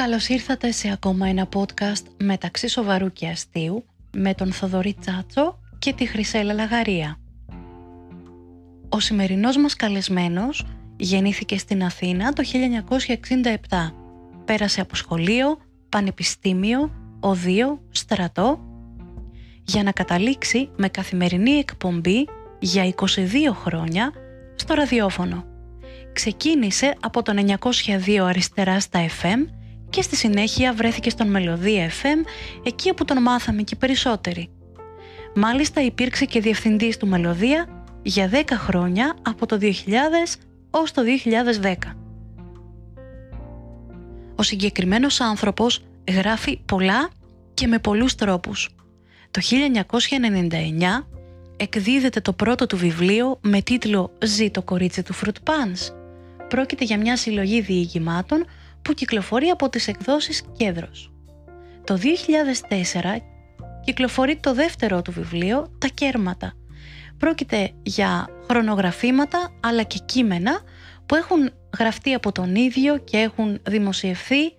Καλώς ήρθατε σε ακόμα ένα podcast μεταξύ σοβαρού και αστείου με τον Θοδωρή Τσάτσο και τη Χρυσέλα Λαγαρία. Ο σημερινός μας καλεσμένος γεννήθηκε στην Αθήνα το 1967. Πέρασε από σχολείο, πανεπιστήμιο, οδείο, στρατό για να καταλήξει με καθημερινή εκπομπή για 22 χρόνια στο ραδιόφωνο. Ξεκίνησε από το 902 αριστερά στα FM και στη συνέχεια βρέθηκε στον Μελωδία FM, εκεί όπου τον μάθαμε και περισσότεροι. Μάλιστα υπήρξε και διευθυντής του Μελωδία για 10 χρόνια από το 2000 ως το 2010. Ο συγκεκριμένος άνθρωπος γράφει πολλά και με πολλούς τρόπους. Το 1999 εκδίδεται το πρώτο του βιβλίο με τίτλο «Ζει το κορίτσι του Fruit Punch». Πρόκειται για μια συλλογή διηγημάτων που κυκλοφορεί από τις εκδόσεις Κέδρος. Το 2004 κυκλοφορεί το δεύτερο του βιβλίο «Τα Κέρματα». Πρόκειται για χρονογραφήματα αλλά και κείμενα που έχουν γραφτεί από τον ίδιο και έχουν δημοσιευθεί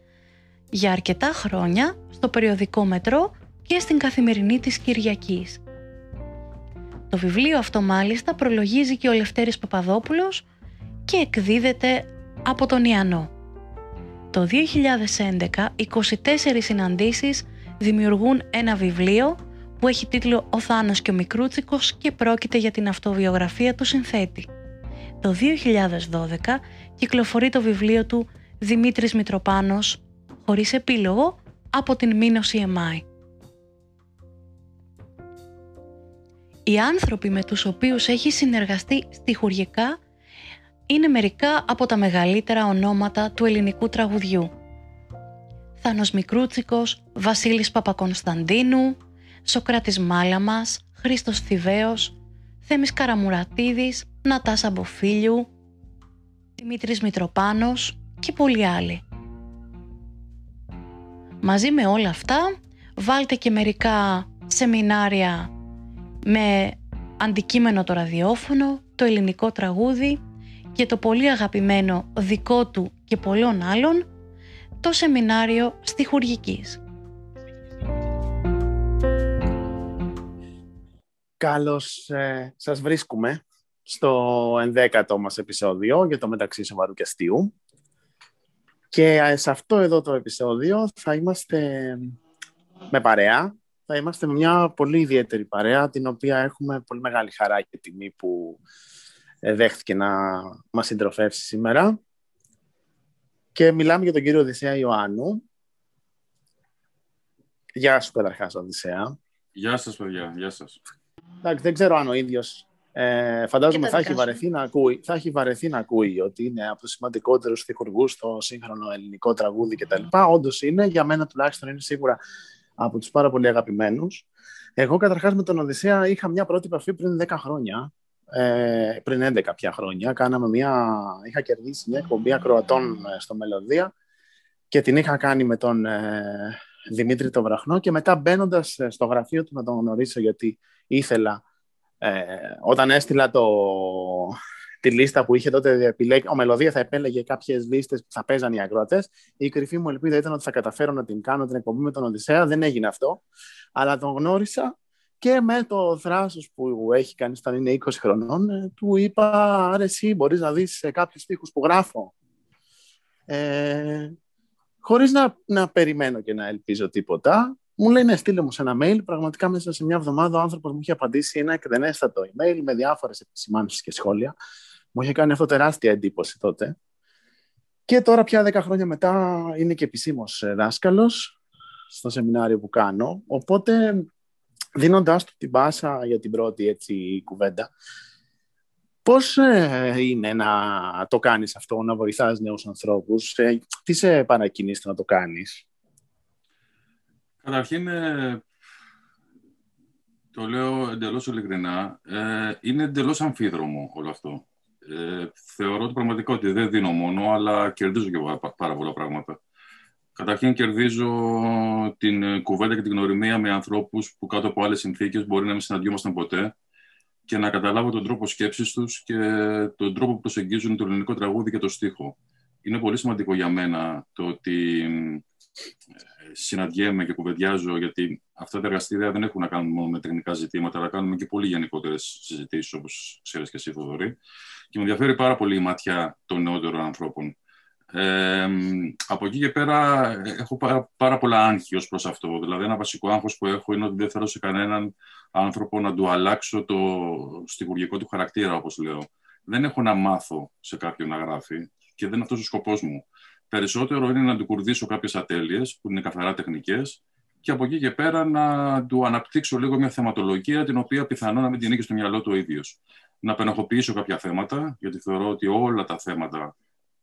για αρκετά χρόνια στο περιοδικό Μετρό και στην καθημερινή της Κυριακής. Το βιβλίο αυτό μάλιστα προλογίζει και ο Λευτέρης Παπαδόπουλος και εκδίδεται από τον Ιαννό. Το 2011, 24 συναντήσεις δημιουργούν ένα βιβλίο που έχει τίτλο «Ο Θάνος και ο Μικρούτσικος» και πρόκειται για την αυτοβιογραφία του συνθέτη. Το 2012 κυκλοφορεί το βιβλίο του «Δημήτρης Μητροπάνος» χωρίς επίλογο από την Μήνος EMI. Οι άνθρωποι με τους οποίους έχει συνεργαστεί στιχουργικά είναι μερικά από τα μεγαλύτερα ονόματα του ελληνικού τραγουδιού. Θάνος Μικρούτσικος, Βασίλης Παπακονσταντίνου, Σοκράτης Μάλαμας, Χρήστος Θηβαίος, Θέμης Καραμουρατίδης, Νατάσα Μποφίλιου, Δημήτρης Μητροπάνος και πολλοί άλλοι. Μαζί με όλα αυτά βάλτε και μερικά σεμινάρια με αντικείμενο το ραδιόφωνο, το ελληνικό τραγούδι και το πολύ αγαπημένο δικό του και πολλών άλλων, το σεμινάριο στιχουργικής. Καλώς ε, σας βρίσκουμε στο ενδέκατο μας επεισόδιο για το μεταξύ σοβαρού και αστείου. Και ε, σε αυτό εδώ το επεισόδιο θα είμαστε με παρέα. Θα είμαστε με μια πολύ ιδιαίτερη παρέα, την οποία έχουμε πολύ μεγάλη χαρά και τιμή που ε, δέχτηκε να μας συντροφεύσει σήμερα. Και μιλάμε για τον κύριο Οδυσσέα Ιωάννου. Γεια σου καταρχάς, Οδυσσέα. Γεια σας, παιδιά. Γεια σας. Εντάξει, δεν ξέρω αν ο ίδιος ε, φαντάζομαι θα έχει, βαρεθεί να ακούει, θα έχει βαρεθεί να ακούει ότι είναι από τους σημαντικότερους τυχουργού στο σύγχρονο ελληνικό τραγούδι κτλ. Όντως είναι, για μένα τουλάχιστον είναι σίγουρα από τους πάρα πολύ αγαπημένους. Εγώ καταρχάς με τον Οδυσσέα είχα μια πρώτη επαφή πριν 10 χρόνια. Ε, πριν 11 πια χρόνια. Κάναμε μια, είχα κερδίσει μια εκπομπή ακροατών ε, στο Μελωδία και την είχα κάνει με τον ε, Δημήτρη τον Βραχνό και μετά μπαίνοντας ε, στο γραφείο του να τον γνωρίσω γιατί ήθελα ε, όταν έστειλα το, τη λίστα που είχε τότε επιλέγει, ο Μελωδία θα επέλεγε κάποιες λίστες που θα παίζαν οι ακροατές. Η κρυφή μου ελπίδα ήταν ότι θα καταφέρω να την κάνω την εκπομπή με τον Οδυσσέα. Δεν έγινε αυτό. Αλλά τον γνώρισα και με το θράσος που έχει κάνει όταν είναι 20 χρονών, ε, του είπα: Άρα, εσύ μπορείς να δεις κάποιους τοίχου που γράφω. Ε, Χωρίς να, να περιμένω και να ελπίζω τίποτα, μου λέει ναι, στείλε μου σε ένα mail. Πραγματικά μέσα σε μια εβδομάδα ο άνθρωπος μου είχε απαντήσει ένα εκδενέστατο email με διάφορες επισημάνσεις και σχόλια. Μου είχε κάνει αυτό τεράστια εντύπωση τότε. Και τώρα πια 10 χρόνια μετά είναι και επισήμως ε, δάσκαλος στο σεμινάριο που κάνω. Οπότε δίνοντάς του την πάσα για την πρώτη έτσι, κουβέντα, Πώς ε, είναι να το κάνεις αυτό, να βοηθάς νέους ανθρώπους, ε, τι σε παρακινείς να το κάνεις; Καταρχήν, ε, το λέω εντελώς ειλικρινά, ε, είναι εντελώς αμφίδρομο όλο αυτό. Ε, θεωρώ ότι πραγματικά ότι δεν δίνω μόνο, αλλά κερδίζω και πάρα πολλά πράγματα. Καταρχήν κερδίζω την κουβέντα και την γνωριμία με ανθρώπους που κάτω από άλλες συνθήκες μπορεί να μην συναντιόμασταν ποτέ και να καταλάβω τον τρόπο σκέψης τους και τον τρόπο που προσεγγίζουν το ελληνικό τραγούδι και το στίχο. Είναι πολύ σημαντικό για μένα το ότι συναντιέμαι και κουβεντιάζω, γιατί αυτά τα εργαστήρια δεν έχουν να κάνουν μόνο με τεχνικά ζητήματα, αλλά κάνουμε και πολύ γενικότερες συζητήσεις, όπως ξέρεις και εσύ, Θοδωρή. Και με ενδιαφέρει πάρα πολύ η ματιά των νεότερων ανθρώπων. Ε, από εκεί και πέρα έχω πάρα, πάρα πολλά άγχη ως προς αυτό. Δηλαδή ένα βασικό άγχος που έχω είναι ότι δεν θέλω σε κανέναν άνθρωπο να του αλλάξω το στιγουργικό του χαρακτήρα, όπως λέω. Δεν έχω να μάθω σε κάποιον να γράφει και δεν είναι αυτός ο σκοπός μου. Περισσότερο είναι να του κουρδίσω κάποιες ατέλειες που είναι καθαρά τεχνικές και από εκεί και πέρα να του αναπτύξω λίγο μια θεματολογία την οποία πιθανόν να μην την έχει στο μυαλό του ο ίδιος. Να πενοχοποιήσω κάποια θέματα, γιατί θεωρώ ότι όλα τα θέματα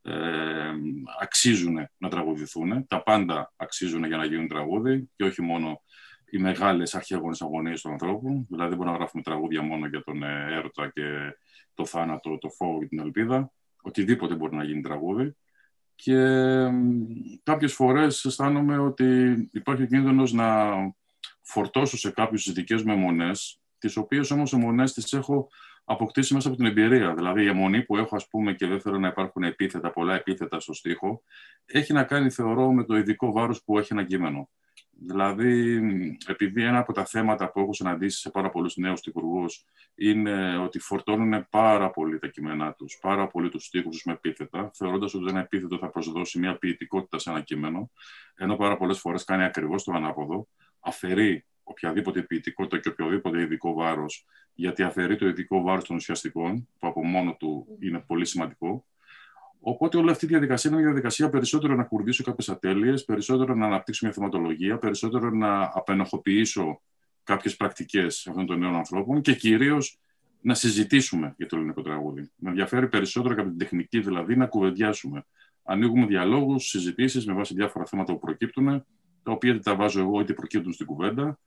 ε, αξίζουν να τραγουδηθούν. Τα πάντα αξίζουν για να γίνουν τραγούδι και όχι μόνο οι μεγάλες αρχαίγονες αγωνίες του ανθρώπου. Δηλαδή, δεν μπορούμε να γράφουμε τραγούδια μόνο για τον ε, έρωτα και το θάνατο, το φόβο και την ελπίδα. Οτιδήποτε μπορεί να γίνει τραγούδι. Και κάποιες φορές αισθάνομαι ότι υπάρχει κίνδυνος να φορτώσω σε κάποιους ειδικές με μονές, τις οποίες όμως οι μονές τις έχω αποκτήσει μέσα από την εμπειρία. Δηλαδή, η αιμονή που έχω, ας πούμε, και δεν θέλω να υπάρχουν επίθετα, πολλά επίθετα στο στίχο, έχει να κάνει, θεωρώ, με το ειδικό βάρος που έχει ένα κείμενο. Δηλαδή, επειδή ένα από τα θέματα που έχω συναντήσει σε πάρα πολλούς νέους τυχουργούς είναι ότι φορτώνουν πάρα πολύ τα κείμενά τους, πάρα πολύ τους στίχους τους με επίθετα, θεωρώντας ότι ένα επίθετο θα προσδώσει μια ποιητικότητα σε ένα κείμενο, ενώ πάρα πολλές φορές κάνει ακριβώς το ανάποδο, αφαιρεί οποιαδήποτε ποιητικότητα και οποιοδήποτε ειδικό βάρος, γιατί αφαιρεί το ειδικό βάρος των ουσιαστικών, που από μόνο του είναι πολύ σημαντικό. Οπότε όλη αυτή η διαδικασία είναι μια διαδικασία περισσότερο να κουρδίσω κάποιες ατέλειες, περισσότερο να αναπτύξω μια θεματολογία, περισσότερο να απενοχοποιήσω κάποιες πρακτικές αυτών των νέων ανθρώπων και κυρίως να συζητήσουμε για το ελληνικό τραγούδι. Με ενδιαφέρει περισσότερο και από την τεχνική δηλαδή να κουβεντιάσουμε. Ανοίγουμε διαλόγους, συζητήσεις με βάση διάφορα θέματα που προκύπτουν, τα οποία είτε τα βάζω εγώ είτε προκύπτουν στην κουβέντα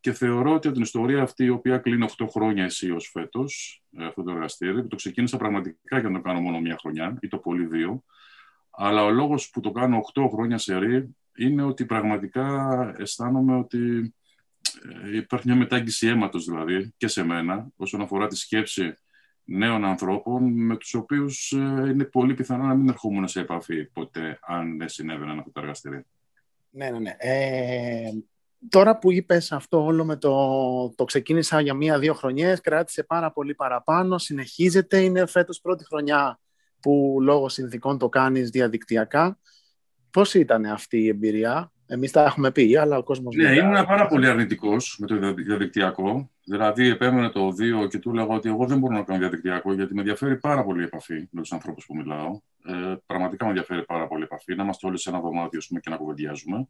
και θεωρώ ότι από την ιστορία αυτή, η οποία κλείνει 8 χρόνια αισίως φέτος, ε, αυτό το εργαστήρι, που το ξεκίνησα πραγματικά για να το κάνω μόνο μία χρονιά, ή το πολύ δύο, αλλά ο λόγος που το κάνω 8 χρόνια σε ρί είναι ότι πραγματικά αισθάνομαι ότι ε, υπάρχει μια μετάγγιση αίματος δηλαδή και σε μένα όσον αφορά τη σκέψη νέων ανθρώπων με τους οποίους ε, είναι πολύ πιθανό να μην ερχόμουν σε επαφή ποτέ αν δεν συνέβαιναν αυτά τα εργαστήρια. Ναι, ναι, ναι. Ε, Τώρα που είπες αυτό όλο με το, το ξεκίνησα για μία-δύο χρονιές, κράτησε πάρα πολύ παραπάνω, συνεχίζεται, είναι φέτος πρώτη χρονιά που λόγω συνθήκων το κάνεις διαδικτυακά. Πώς ήταν αυτή η εμπειρία, εμείς τα έχουμε πει, αλλά ο κόσμος... Ναι, ήμουν πάρα πολύ αρνητικός με το διαδικτυακό. Δηλαδή, επέμενε το δύο και του λέγω ότι εγώ δεν μπορώ να κάνω διαδικτυακό, γιατί με ενδιαφέρει πάρα πολύ η επαφή με τους ανθρώπους που μιλάω. Ε, πραγματικά με ενδιαφέρει πάρα πολύ η επαφή, να είμαστε όλοι σε ένα δωμάτιο και να κουβεντιάζουμε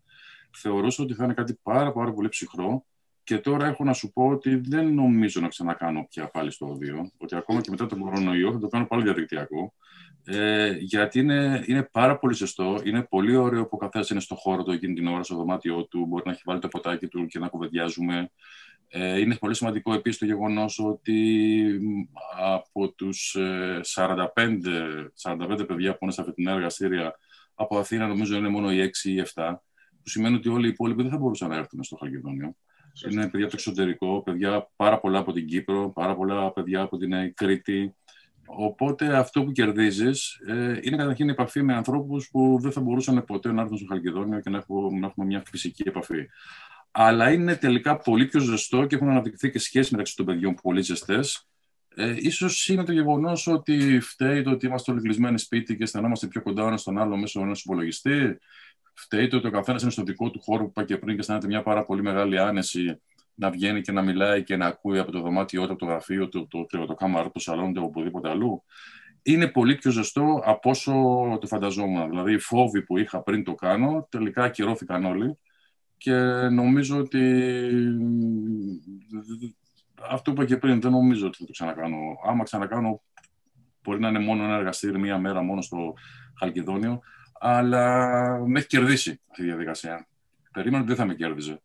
θεωρούσα ότι θα είναι κάτι πάρα, πάρα πολύ ψυχρό και τώρα έχω να σου πω ότι δεν νομίζω να ξανακάνω πια πάλι στο οδείο, ότι ακόμα και μετά τον κορονοϊό θα το κάνω πάλι διαδικτυακό, ε, γιατί είναι, είναι πάρα πολύ ζεστό, είναι πολύ ωραίο που ο καθένας είναι στο χώρο του εκείνη την ώρα, στο δωμάτιό του, μπορεί να έχει βάλει το ποτάκι του και να κουβεντιάζουμε. Ε, είναι πολύ σημαντικό επίσης το γεγονός ότι από τους 45, ε, 45 παιδιά που είναι σε αυτή την εργαστήρια από Αθήνα νομίζω είναι μόνο οι 6 ή 7 που σημαίνει ότι όλοι οι υπόλοιποι δεν θα μπορούσαν να έρθουν στο Χαλκιδόνιο. Είναι παιδιά από το εξωτερικό, παιδιά πάρα πολλά από την Κύπρο, πάρα πολλά παιδιά από την Κρήτη. Οπότε αυτό που κερδίζεις ε, είναι καταρχήν η επαφή με ανθρώπους που δεν θα μπορούσαν ποτέ να έρθουν στο Χαλκιδόνιο και να έχουμε, να έχουμε μια φυσική επαφή. Αλλά είναι τελικά πολύ πιο ζεστό και έχουν αναπτυχθεί και σχέσεις μεταξύ των παιδιών πολύ ζεστές. Ε, ίσως είναι το γεγονός ότι φταίει το ότι είμαστε όλοι κλεισμένοι σπίτι και αισθανόμαστε πιο κοντά ένας στον άλλο μέσω ενός υπολογιστή φταίει το ότι ο καθένας είναι στο δικό του χώρο που είπα και πριν και αισθάνεται μια πάρα πολύ μεγάλη άνεση να βγαίνει και να μιλάει και να ακούει από το δωμάτιό του, από το γραφείο του, το, το, το κάμαρο του σαλόνι του, οπουδήποτε αλλού. Είναι πολύ πιο ζεστό από όσο το φανταζόμουν. Δηλαδή, οι φόβοι που είχα πριν το κάνω τελικά ακυρώθηκαν όλοι και νομίζω ότι αυτό που είπα και πριν δεν νομίζω ότι θα το ξανακάνω. Άμα ξανακάνω, μπορεί να είναι μόνο ένα εργαστήρι μία μέρα μόνο στο Χαλκιδόνιο αλλά με έχει κερδίσει αυτή η διαδικασία. Περίμενα ότι δεν θα με κέρδιζε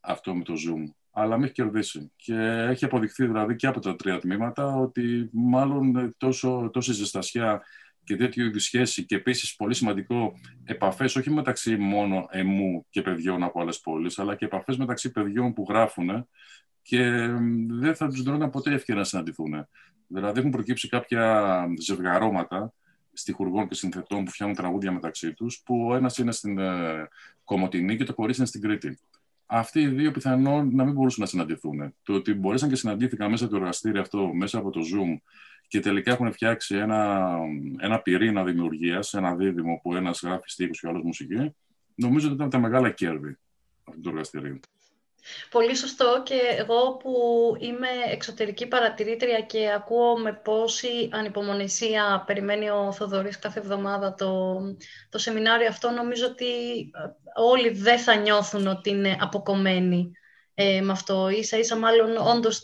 αυτό με το Zoom, αλλά με έχει κερδίσει. Και έχει αποδειχθεί δηλαδή και από τα τρία τμήματα ότι μάλλον τόσο, τόση ζεστασιά και τέτοιου είδους σχέση και επίσης πολύ σημαντικό επαφές όχι μεταξύ μόνο εμού και παιδιών από άλλες πόλεις, αλλά και επαφές μεταξύ παιδιών που γράφουν και δεν θα τους δίνονταν ποτέ ευκαιρία να συναντηθούν. Δηλαδή έχουν προκύψει κάποια ζευγαρώματα στιχουργών και συνθετών που φτιάχνουν τραγούδια μεταξύ τους, που ο ένας είναι στην ε, Κομωτινή και το κορίτσι είναι στην Κρήτη. Αυτοί οι δύο πιθανόν να μην μπορούσαν να συναντηθούν. Το ότι μπορέσαν και συναντήθηκαν μέσα από το εργαστήριο αυτό, μέσα από το Zoom και τελικά έχουν φτιάξει ένα, ένα πυρήνα δημιουργίας, ένα δίδυμο που ένας γράφει στίχους και ο άλλος μουσική, νομίζω ότι ήταν τα μεγάλα κέρδη αυτού του εργαστηρίου. Πολύ σωστό και εγώ που είμαι εξωτερική παρατηρήτρια και ακούω με πόση ανυπομονησία περιμένει ο Θοδωρής κάθε εβδομάδα το, το σεμινάριο αυτό, νομίζω ότι ε, όλοι δεν θα νιώθουν ότι είναι αποκομμένοι ε, με αυτό. Ίσα ίσα μάλλον όντως,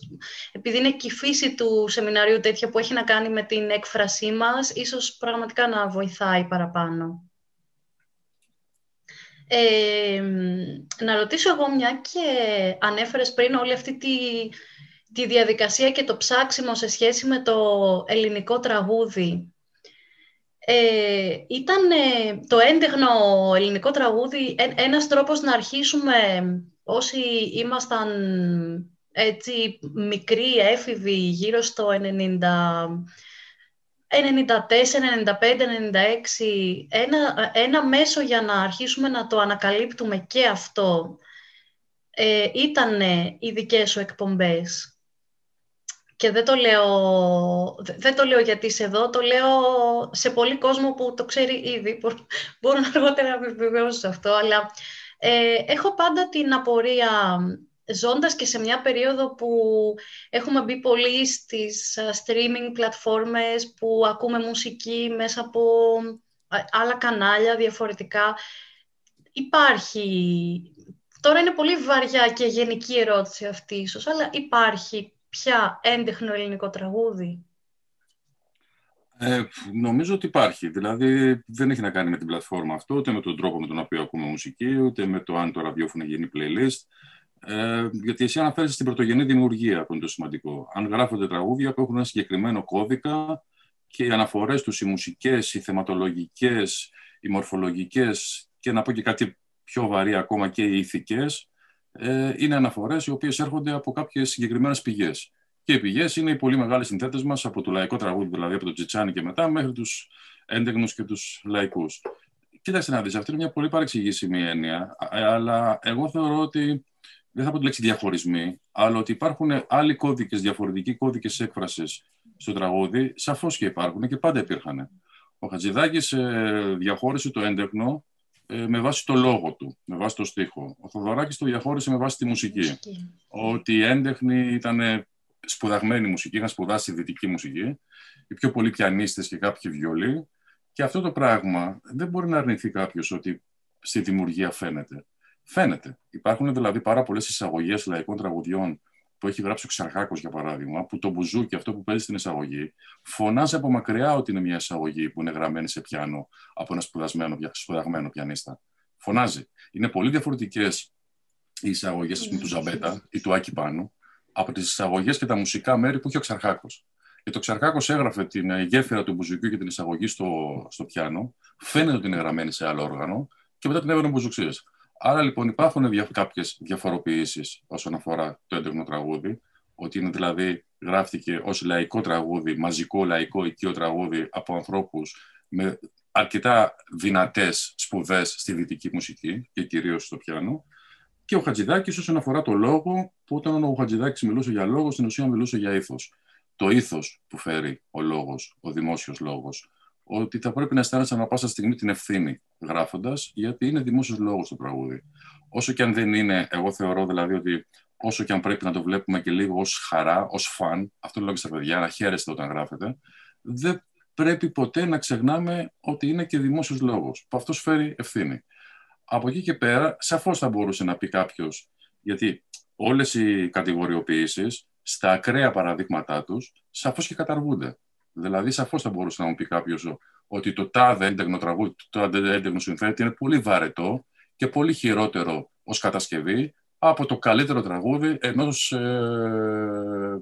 επειδή είναι και η φύση του σεμιναρίου τέτοια που έχει να κάνει με την έκφρασή μας, ίσως πραγματικά να βοηθάει παραπάνω. Ε, να ρωτήσω εγώ μια και ανέφερες πριν όλη αυτή τη, τη διαδικασία και το ψάξιμο σε σχέση με το ελληνικό τραγούδι. Ε, ήταν το έντεγνο ελληνικό τραγούδι ένας τρόπος να αρχίσουμε όσοι ήμασταν έτσι μικροί, έφηβοι, γύρω στο 90, 94, 95, 96, ένα, ένα μέσο για να αρχίσουμε να το ανακαλύπτουμε και αυτό ε, ήταν οι δικές σου εκπομπές. Και δεν το, λέω, δεν το λέω γιατί είσαι εδώ, το λέω σε πολύ κόσμο που το ξέρει ήδη. Μπορώ αργότερα να με επιβεβαιώσω αυτό, αλλά ε, έχω πάντα την απορία ζώντας και σε μια περίοδο που έχουμε μπει πολύ στις streaming πλατφόρμες που ακούμε μουσική μέσα από άλλα κανάλια διαφορετικά. Υπάρχει, τώρα είναι πολύ βαριά και γενική ερώτηση αυτή ίσως, αλλά υπάρχει πια έντεχνο ελληνικό τραγούδι; Ε, νομίζω ότι υπάρχει. Δηλαδή δεν έχει να κάνει με την πλατφόρμα αυτό, ούτε με τον τρόπο με τον οποίο ακούμε μουσική, ούτε με το αν το ραδιόφωνο γίνει playlist. Ε, γιατί εσύ αναφέρεσαι στην πρωτογενή δημιουργία, που είναι το σημαντικό. Αν γράφονται τραγούδια που έχουν ένα συγκεκριμένο κώδικα και οι αναφορές τους, οι μουσικές, οι θεματολογικές, οι μορφολογικές και να πω και κάτι πιο βαρύ ακόμα και οι ηθικές, ε, είναι αναφορές οι οποίες έρχονται από κάποιες συγκεκριμένες πηγές. Και οι πηγές είναι οι πολύ μεγάλες συνθέτες μας από το λαϊκό τραγούδι, δηλαδή από το Τσιτσάνι και μετά, μέχρι τους έντεγνου και τους λαϊκούς. Κοίταξε να δεις, αυτή είναι μια πολύ παρεξηγήσιμη έννοια, αλλά εγώ θεωρώ ότι δεν θα πω τη λέξη διαχωρισμοί, αλλά ότι υπάρχουν άλλοι κώδικες, διαφορετικοί κώδικες έκφρασης στο τραγούδι, σαφώς και υπάρχουν και πάντα υπήρχαν. Ο Χατζηδάκης ε, διαχώρισε το έντεχνο ε, με βάση το λόγο του, με βάση το στίχο. Ο Θοδωράκης το διαχώρισε με βάση τη μουσική. Ότι οι έντεχνοι ήταν σπουδαγμένη μουσική, είχαν σπουδάσει δυτική μουσική, οι πιο πολλοί πιανίστες και κάποιοι βιολί. Και αυτό το πράγμα δεν μπορεί να αρνηθεί κάποιος ότι στη δημιουργία φαίνεται. Φαίνεται. Υπάρχουν δηλαδή πάρα πολλές εισαγωγές λαϊκών τραγουδιών που έχει γράψει ο Ξαρχάκος, για παράδειγμα, που το μπουζούκι, αυτό που παίζει στην εισαγωγή, φωνάζει από μακριά ότι είναι μια εισαγωγή που είναι γραμμένη σε πιάνο από ένα σπουδασμένο, σπουδαγμένο πιανίστα. Φωνάζει. Είναι πολύ διαφορετικές οι εισαγωγές του Ζαμπέτα ή του Άκη Πάνου από τις εισαγωγές και τα μουσικά μέρη που είχε ο Ξαρχάκος. Και το Ξαρχάκος έγραφε την γέφυρα του μπουζουκιού και την εισαγωγή στο, στο πιάνο. Φαίνεται ότι είναι γραμμένη σε άλλο όργανο και μετά την έβαινε μπουζουξίε. Άρα λοιπόν υπάρχουν δια, κάποιες διαφοροποιήσεις όσον αφορά το έντονο τραγούδι, ότι είναι δηλαδή γράφτηκε ως λαϊκό τραγούδι, μαζικό λαϊκό οικείο τραγούδι από ανθρώπους με αρκετά δυνατές σπουδές στη δυτική μουσική και κυρίως στο πιάνο. Και ο Χατζηδάκης όσον αφορά το λόγο, που όταν ο Χατζηδάκης μιλούσε για λόγο, στην ουσία μιλούσε για ήθος. Το ήθος που φέρει ο λόγος, ο δημόσιος λόγος ότι θα πρέπει να αισθάνεσαι ανά πάσα στιγμή την ευθύνη γράφοντας, γιατί είναι δημόσιος λόγος το τραγούδι. Όσο και αν δεν είναι, εγώ θεωρώ δηλαδή ότι όσο και αν πρέπει να το βλέπουμε και λίγο ως χαρά, ως φαν, αυτό λέω και στα παιδιά, να χαίρεστε όταν γράφετε, δεν πρέπει ποτέ να ξεχνάμε ότι είναι και δημόσιος λόγος, που αυτός φέρει ευθύνη. Από εκεί και πέρα, σαφώς θα μπορούσε να πει κάποιος, γιατί όλες οι κατηγοριοποιήσεις, στα ακραία παραδείγματά τους, σαφώς και καταργούνται. Δηλαδή, σαφώς θα μπορούσε να μου πει κάποιος ότι το τάδε έντεγνο τραγούδι, το τάδε έντεγνο συνθέτη είναι πολύ βαρετό και πολύ χειρότερο ως κατασκευή από το καλύτερο τραγούδι ενός ε,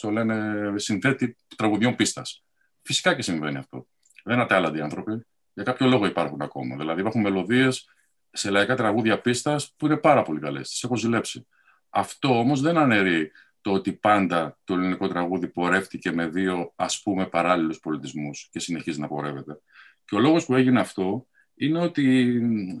το λένε, συνθέτη τραγουδιών πίστας. Φυσικά και συμβαίνει αυτό. Δεν είναι ατάλλαντοι άνθρωποι. Για κάποιο λόγο υπάρχουν ακόμα. Δηλαδή, υπάρχουν μελωδίες σε λαϊκά τραγούδια πίστας που είναι πάρα πολύ καλές. Τις έχω ζηλέψει. Αυτό όμως δεν αναιρεί το ότι πάντα το ελληνικό τραγούδι πορεύτηκε με δύο ας πούμε παράλληλους πολιτισμούς και συνεχίζει να πορεύεται. Και ο λόγος που έγινε αυτό είναι ότι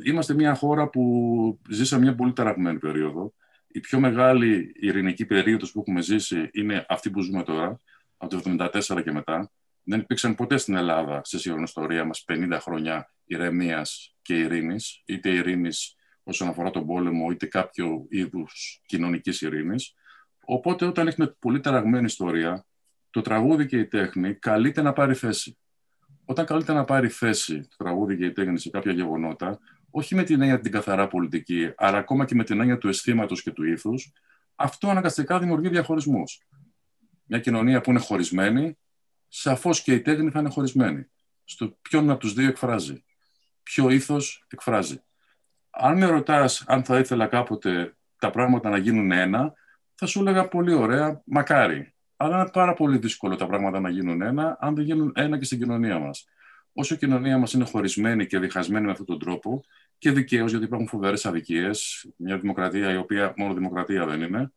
είμαστε μια χώρα που ζήσαμε μια πολύ ταραγμένη περίοδο. Η πιο μεγάλη ειρηνική περίοδος που έχουμε ζήσει είναι αυτή που ζούμε τώρα, από το 1974 και μετά. Δεν υπήρξαν ποτέ στην Ελλάδα, στη σύγχρονη ιστορία μας, 50 χρόνια ηρεμίας και ειρήνης, είτε ειρήνης όσον αφορά τον πόλεμο, είτε κάποιο είδους κοινωνικής ειρήνης. Οπότε όταν έχουμε πολύ ταραγμένη ιστορία, το τραγούδι και η τέχνη καλείται να πάρει θέση. Όταν καλείται να πάρει θέση το τραγούδι και η τέχνη σε κάποια γεγονότα, όχι με την έννοια την καθαρά πολιτική, αλλά ακόμα και με την έννοια του αισθήματος και του ήθους, αυτό αναγκαστικά δημιουργεί διαχωρισμούς. Μια κοινωνία που είναι χωρισμένη, σαφώς και η τέχνη θα είναι χωρισμένη. Στο ποιον από τους δύο εκφράζει, ποιο ήθος εκφράζει. Αν με ρωτάς αν θα ήθελα κάποτε τα πράγματα να γίνουν ένα, θα σου έλεγα πολύ ωραία, μακάρι. Αλλά είναι πάρα πολύ δύσκολο τα πράγματα να γίνουν ένα, αν δεν γίνουν ένα και στην κοινωνία μας. Όσο η κοινωνία μας είναι χωρισμένη και διχασμένη με αυτόν τον τρόπο, και δικαίως, γιατί υπάρχουν φοβερές αδικίες, μια δημοκρατία η οποία μόνο δημοκρατία δεν είναι,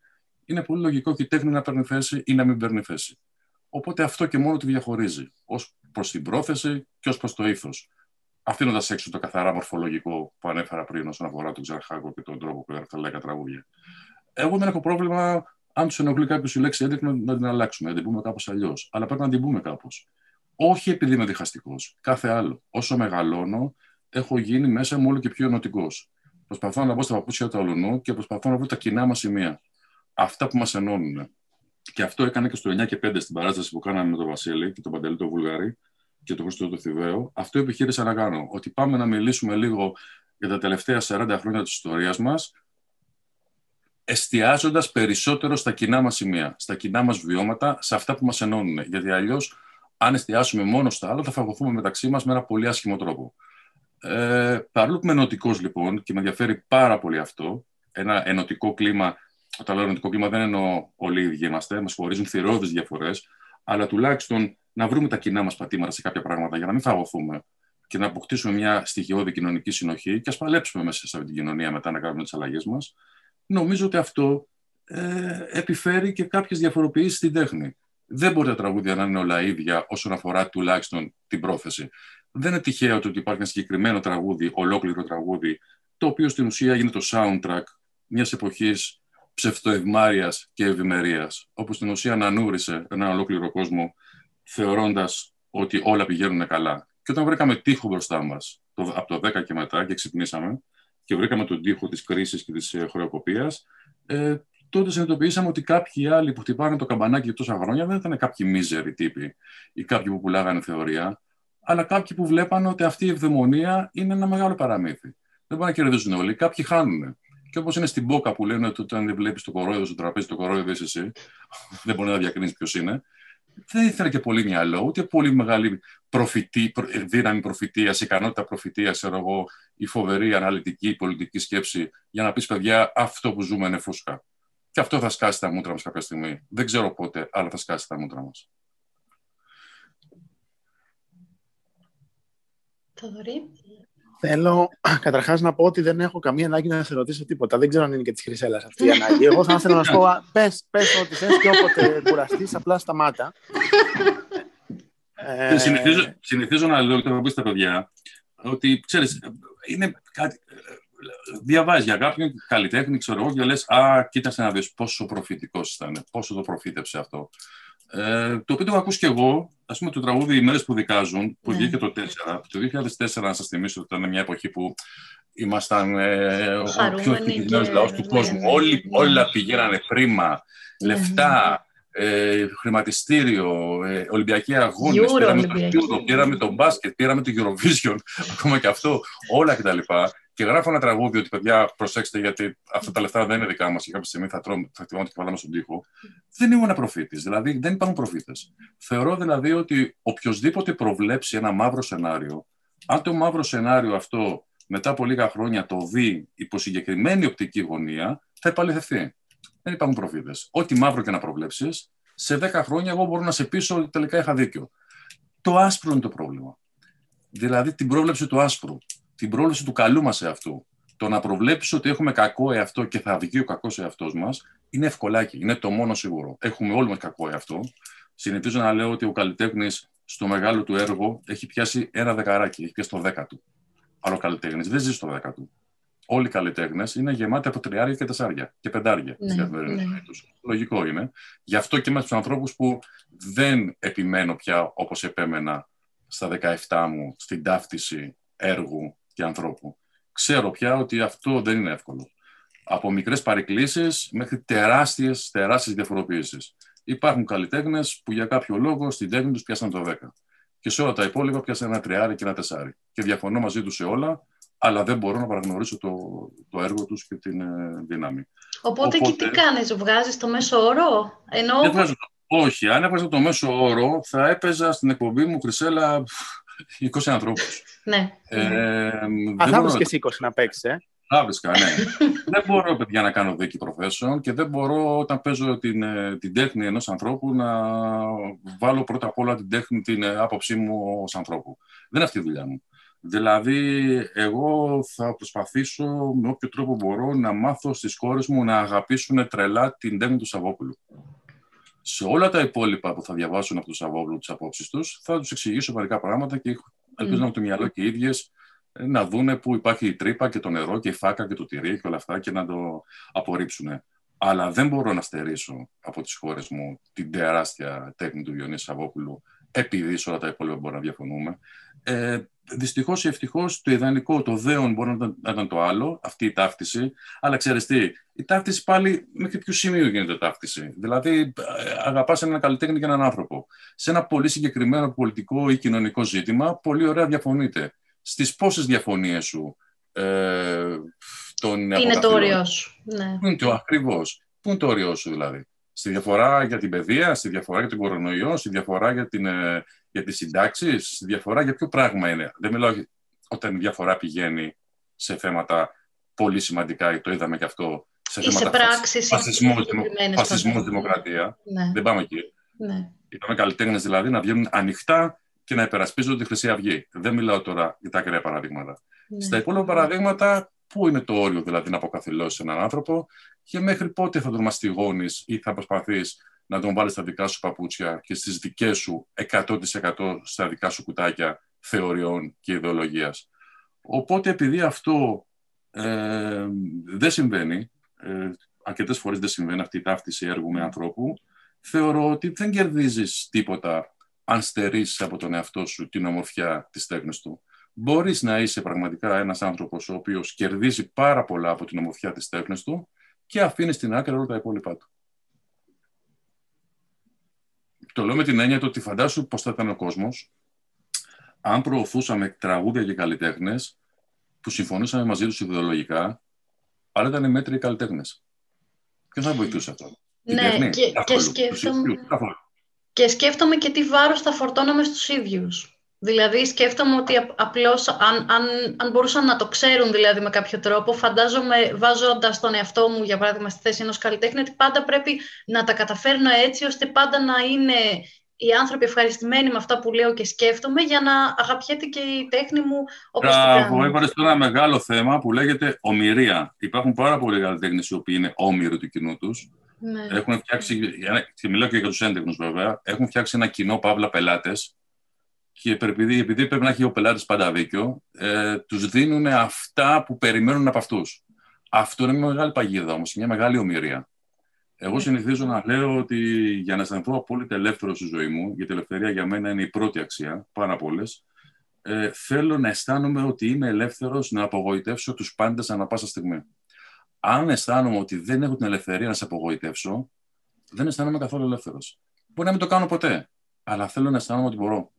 είναι πολύ λογικό και η τέχνη να παίρνει θέση ή να μην παίρνει θέση. Οπότε αυτό και μόνο τη διαχωρίζει, ως προς την πρόθεση και ως προς το ήθος. Αφήνοντας έξω το καθαρά μορφολογικό που ανέφερα πριν όσον αφορά τον Ξαρχάκο και τον τρόπο που έγραφε τα τραγούδια. Εγώ δεν έχω πρόβλημα αν τους ενοχλεί κάποιος η λέξη έντεκ να την αλλάξουμε, να την πούμε κάπως αλλιώς. Αλλά πρέπει να την πούμε κάπως. Όχι επειδή είμαι διχαστικός. Κάθε άλλο. Όσο μεγαλώνω, έχω γίνει μέσα μου όλο και πιο ενωτικός. Προσπαθώ να μπω στα παπούτσια του αλουνού και προσπαθώ να βρω τα κοινά μας σημεία. Αυτά που μας ενώνουν. Και αυτό έκανε και στο 9 και 5 στην παράσταση που κάναμε με τον Βασίλη και τον Παντελή τον Βουλγαρή και τον Χρήστο του Θηβαίο. Αυτό επιχείρησα να κάνω. Ότι πάμε να μιλήσουμε λίγο για τα τελευταία 40 χρόνια της ιστορίας μας, εστιάζοντας περισσότερο στα κοινά μας σημεία, στα κοινά μας βιώματα, σε αυτά που μας ενώνουν. Γιατί αλλιώς, αν εστιάσουμε μόνο στα άλλα, θα φαγωθούμε μεταξύ μας με ένα πολύ άσχημο τρόπο. Ε, παρόλο που είμαι ενωτικός λοιπόν και με ενδιαφέρει πάρα πολύ αυτό, ένα ενωτικό κλίμα, όταν λέω ενωτικό κλίμα δεν εννοώ όλοι οι ίδιοι είμαστε, μας χωρίζουν θηριώδει διαφορές, αλλά τουλάχιστον να βρούμε τα κοινά μας πατήματα σε κάποια πράγματα για να μην φαγωθούμε και να αποκτήσουμε μια στοιχειώδη κοινωνική συνοχή και ας παλέψουμε μέσα σε αυτή την κοινωνία μετά να κάνουμε τις αλλαγές μας νομίζω ότι αυτό ε, επιφέρει και κάποιες διαφοροποιήσεις στην τέχνη. Δεν μπορεί τα τραγούδια να είναι όλα ίδια όσον αφορά τουλάχιστον την πρόθεση. Δεν είναι τυχαίο ότι υπάρχει ένα συγκεκριμένο τραγούδι, ολόκληρο τραγούδι, το οποίο στην ουσία είναι το soundtrack μιας εποχής ψευτοευμάρεια και ευημερίας, όπου στην ουσία ανανούρισε έναν ολόκληρο κόσμο, θεωρώντας ότι όλα πηγαίνουν καλά. Και όταν βρήκαμε τείχο μπροστά μας, από το 10 και μετά, και ξυπνήσαμε, και βρήκαμε τον τοίχο της κρίσης και της ε, χρεοκοπίας, ε, τότε συνειδητοποιήσαμε ότι κάποιοι άλλοι που χτυπάνε το καμπανάκι για τόσα χρόνια δεν ήταν κάποιοι μίζεροι τύποι ή κάποιοι που πουλάγανε θεωρία, αλλά κάποιοι που βλέπανε ότι αυτή η ευδαιμονία είναι ένα μεγάλο παραμύθι. Δεν μπορεί να κερδίζουν όλοι, κάποιοι χάνουν. Και όπως είναι στην Πόκα που λένε ότι όταν δεν βλέπεις το κορόιδο στο τραπέζι, το κορόιδο είσαι εσύ, δεν μπορεί να διακρίνεις ποιος είναι δεν ήθελε και πολύ μυαλό, ούτε πολύ μεγάλη προφητή, δύναμη προφητείας, ικανότητα προφητείας, ξέρω εγώ, η φοβερή αναλυτική πολιτική σκέψη για να πεις παιδιά, αυτό που ζούμε είναι φούσκα. Και αυτό θα σκάσει τα μούτρα μας κάποια στιγμή. Δεν ξέρω πότε, αλλά θα σκάσει τα μούτρα μας. Θοδωρή. Θέλω καταρχάς να πω ότι δεν έχω καμία ανάγκη να σε ρωτήσω τίποτα. Δεν ξέρω αν είναι και της Χρυσέλας αυτή η ανάγκη. Εγώ θα ήθελα να σου πω, πες πες ό,τι θες και όποτε κουραστείς, απλά σταμάτα. Ε... Συνηθίζω, συνηθίζω να λέω και να πει στα παιδιά ότι ξέρεις, είναι κάτι. Διαβάζεις για κάποιον καλλιτέχνη, ξέρω εγώ, και λες: Α, κοίταξε να δεις πόσο προφητικός ήταν, πόσο το προφήτεψε αυτό. Ε, το οποίο το έχω ακούσει και εγώ, ας πούμε, το τραγούδι Οι μέρες που δικάζουν, που ναι. βγήκε το 2004. Το 2004, να σας θυμίσω, ότι ήταν μια εποχή που ήμασταν ε, ο πιο ευτυχισμένο λαός του ναι, κόσμου. Ναι, Όλοι, όλα πηγαίνανε πρίμα, λεφτά, ε, χρηματιστήριο, ε, Ολυμπιακοί αγώνες, πήραμε το Euro, πήραμε το μπάσκετ, πήραμε το Eurovision, ακόμα και αυτό, όλα κτλ και γράφω ένα τραγούδι ότι παιδιά, προσέξτε, γιατί αυτά τα λεφτά δεν είναι δικά μας και κάποια στιγμή θα, τρώμε, θα χτυπάμε το κεφάλι μα στον τοίχο. Δεν ήμουν προφήτης. Δηλαδή, δεν υπάρχουν προφήτες. Θεωρώ δηλαδή ότι οποιοδήποτε προβλέψει ένα μαύρο σενάριο, αν το μαύρο σενάριο αυτό μετά από λίγα χρόνια το δει υπό συγκεκριμένη οπτική γωνία, θα επαληθευτεί. Δεν υπάρχουν προφήτες. Ό,τι μαύρο και να προβλέψεις, σε 10 χρόνια εγώ μπορώ να σε πείσω ότι τελικά είχα δίκιο. Το άσπρο είναι το πρόβλημα. Δηλαδή την πρόβλεψη του άσπρου την πρόληψη του καλού μας αυτού. Το να προβλέψεις ότι έχουμε κακό εαυτό και θα βγει ο κακός εαυτός μας είναι ευκολάκι. Είναι το μόνο σίγουρο. Έχουμε όλοι μας κακό εαυτό. Συνηθίζω να λέω ότι ο καλλιτέχνης στο μεγάλο του έργο έχει πιάσει ένα δεκαράκι, έχει πιάσει το δέκα του. Αλλά ο καλλιτέχνης δεν ζει στο δέκα του. Όλοι οι καλλιτέχνες είναι γεμάτοι από τριάρια και τεσσάρια και πεντάρια ναι, στην καθημερινότητα ναι. Λογικό είναι. Γι' αυτό και με του ανθρώπους που δεν επιμένω πια όπως επέμενα στα 17 μου στην ταύτιση έργου και ανθρώπου. Ξέρω πια ότι αυτό δεν είναι εύκολο. Από μικρές παρεκκλήσεις μέχρι τεράστιες, τεράστιες διαφοροποιήσεις. Υπάρχουν καλλιτέχνες που για κάποιο λόγο στην τέχνη τους πιάσαν το 10. Και σε όλα τα υπόλοιπα πιάσαν ένα τριάρι και ένα τεσάρι. Και διαφωνώ μαζί τους σε όλα, αλλά δεν μπορώ να παραγνωρίσω το, το έργο τους και την ε, δύναμη. Οπότε, Οπότε, και τι κάνεις, βγάζεις το μέσο όρο. Ενώ... Δεν βγάζω, όχι, αν έβαζα το μέσο όρο, θα έπαιζα στην εκπομπή μου Χρυσέλα 20 ανθρώπους. ναι. Ε, Α, θα και εσύ 20 να παίξεις, ε. Άβρισκα, ναι. δεν μπορώ, παιδιά, να κάνω δίκη προθέσεων και δεν μπορώ όταν παίζω την, ε, την τέχνη ενός ανθρώπου να βάλω πρώτα απ' όλα την τέχνη, την ε, άποψή μου ως ανθρώπου. Δεν είναι αυτή η δουλειά μου. Δηλαδή, εγώ θα προσπαθήσω με όποιο τρόπο μπορώ να μάθω στις κόρες μου να αγαπήσουν τρελά την τέχνη του Σαββόπουλου. Σε όλα τα υπόλοιπα που θα διαβάσουν από το Σαββόπουλο τις απόψεις τους, θα τους εξηγήσω μερικά πράγματα και ελπίζω mm. να έχουν το μυαλό και οι ίδιες να δούνε που υπάρχει η τρύπα και το νερό και η φάκα και το τυρί και όλα αυτά και να το απορρίψουν. Αλλά δεν μπορώ να στερήσω από τις χώρες μου την τεράστια τέχνη του Διονύσης Σαββόπουλου επειδή σε όλα τα υπόλοιπα μπορούμε να διαφωνούμε. Ε, Δυστυχώς ή ευτυχώς το ιδανικό, το δέον μπορεί να ήταν το άλλο, αυτή η ταύτιση. Αλλά ξέρεις τι, η ταύτιση πάλι μέχρι ποιο σημείο γίνεται ταύτιση. Δηλαδή, ε, αγαπάς έναν καλλιτέχνη και έναν άνθρωπο. Σε ένα πολύ συγκεκριμένο πολιτικό ή κοινωνικό ζήτημα, πολύ ωραία διαφωνείτε στις πόσες διαφωνίες σου ε, τον Είναι το όριό σου. Ναι. Πού είναι το ακριβώς. Πού είναι το όριό σου δηλαδή; Στη διαφορά για την παιδεία, στη διαφορά για τον κορονοϊό, στη διαφορά για, την, ε, για τις συντάξεις, στη διαφορά για ποιο πράγμα είναι. Δεν μιλάω όταν η διαφορά πηγαίνει σε θέματα πολύ σημαντικά, το είδαμε και αυτό, σε ή θέματα πράξεις, φασισμός, δημοκρατία. Ναι. Δεν πάμε εκεί. Ναι. Είπαμε καλλιτέχνες δηλαδή να βγαίνουν ανοιχτά και να υπερασπίζονται τη Χρυσή Αυγή. Δεν μιλάω τώρα για τα ακραία παραδείγματα. Ναι. Στα υπόλοιπα παραδείγματα, πού είναι το όριο δηλαδή να αποκαθιλώσεις έναν άνθρωπο και μέχρι πότε θα τον μαστιγώνει ή θα προσπαθείς να τον βάλεις στα δικά σου παπούτσια και στις δικές σου 100% στα δικά σου κουτάκια θεωριών και ιδεολογίας. Οπότε επειδή αυτό ε, δεν συμβαίνει, ε, αρκετές φορές δεν συμβαίνει αυτή η ταύτιση έργου με ανθρώπου, θεωρώ ότι δεν κερδίζεις τίποτα αν στερήσεις από τον εαυτό σου την ομορφιά της τέχνης του. Μπορείς να είσαι πραγματικά ένας άνθρωπος ο οποίος κερδίζει πάρα πολλά από την ομορφιά της τέχνης του και αφήνεις στην άκρη όλα τα υπόλοιπά του. Το λέω με την έννοια ότι φαντάσου πώς θα ήταν ο κόσμος αν προωθούσαμε τραγούδια και καλλιτέχνες που συμφωνούσαμε μαζί τους ιδεολογικά, αλλά ήταν μέτριοι καλλιτέχνες. Ποιος θα βοηθούσε αυτό; Ναι, και, και σκέφτομαι. Και σκέφτομαι και τι βάρος θα φορτώναμε στους ίδιους. Δηλαδή σκέφτομαι ότι απλώς αν, αν, αν μπορούσαν να το ξέρουν δηλαδή με κάποιο τρόπο, φαντάζομαι βάζοντας τον εαυτό μου για παράδειγμα στη θέση ενός καλλιτέχνη ότι πάντα πρέπει να τα καταφέρνω έτσι ώστε πάντα να είναι οι άνθρωποι ευχαριστημένοι με αυτά που λέω και σκέφτομαι για να αγαπιέται και η τέχνη μου όπως Μπράβο, την κάνω. Έβαλες τώρα ένα μεγάλο θέμα που λέγεται ομοιρία. Υπάρχουν πάρα πολλοί καλλιτέχνες οι οποίοι είναι όμοιροι του κοινού τους ναι. Έχουν φτιάξει, και μιλάω και για τους έντεχνους βέβαια, έχουν φτιάξει ένα κοινό παύλα πελάτες και επειδή, επειδή πρέπει να έχει ο πελάτης πάντα δίκιο, ε, τους δίνουν αυτά που περιμένουν από αυτούς. Αυτό είναι μια μεγάλη παγίδα όμως, μια μεγάλη ομοιρία. Εγώ ναι. συνηθίζω να λέω ότι για να αισθανθώ απόλυτα ελεύθερο στη ζωή μου, γιατί η ελευθερία για μένα είναι η πρώτη αξία, πάνω από όλες, ε, θέλω να αισθάνομαι ότι είμαι ελεύθερος να απογοητεύσω τους πάντες ανά πάσα στιγμή αν αισθάνομαι ότι δεν έχω την ελευθερία να σε απογοητεύσω, δεν αισθάνομαι καθόλου ελεύθερος. Μπορεί να μην το κάνω ποτέ, αλλά θέλω να αισθάνομαι ότι μπορώ.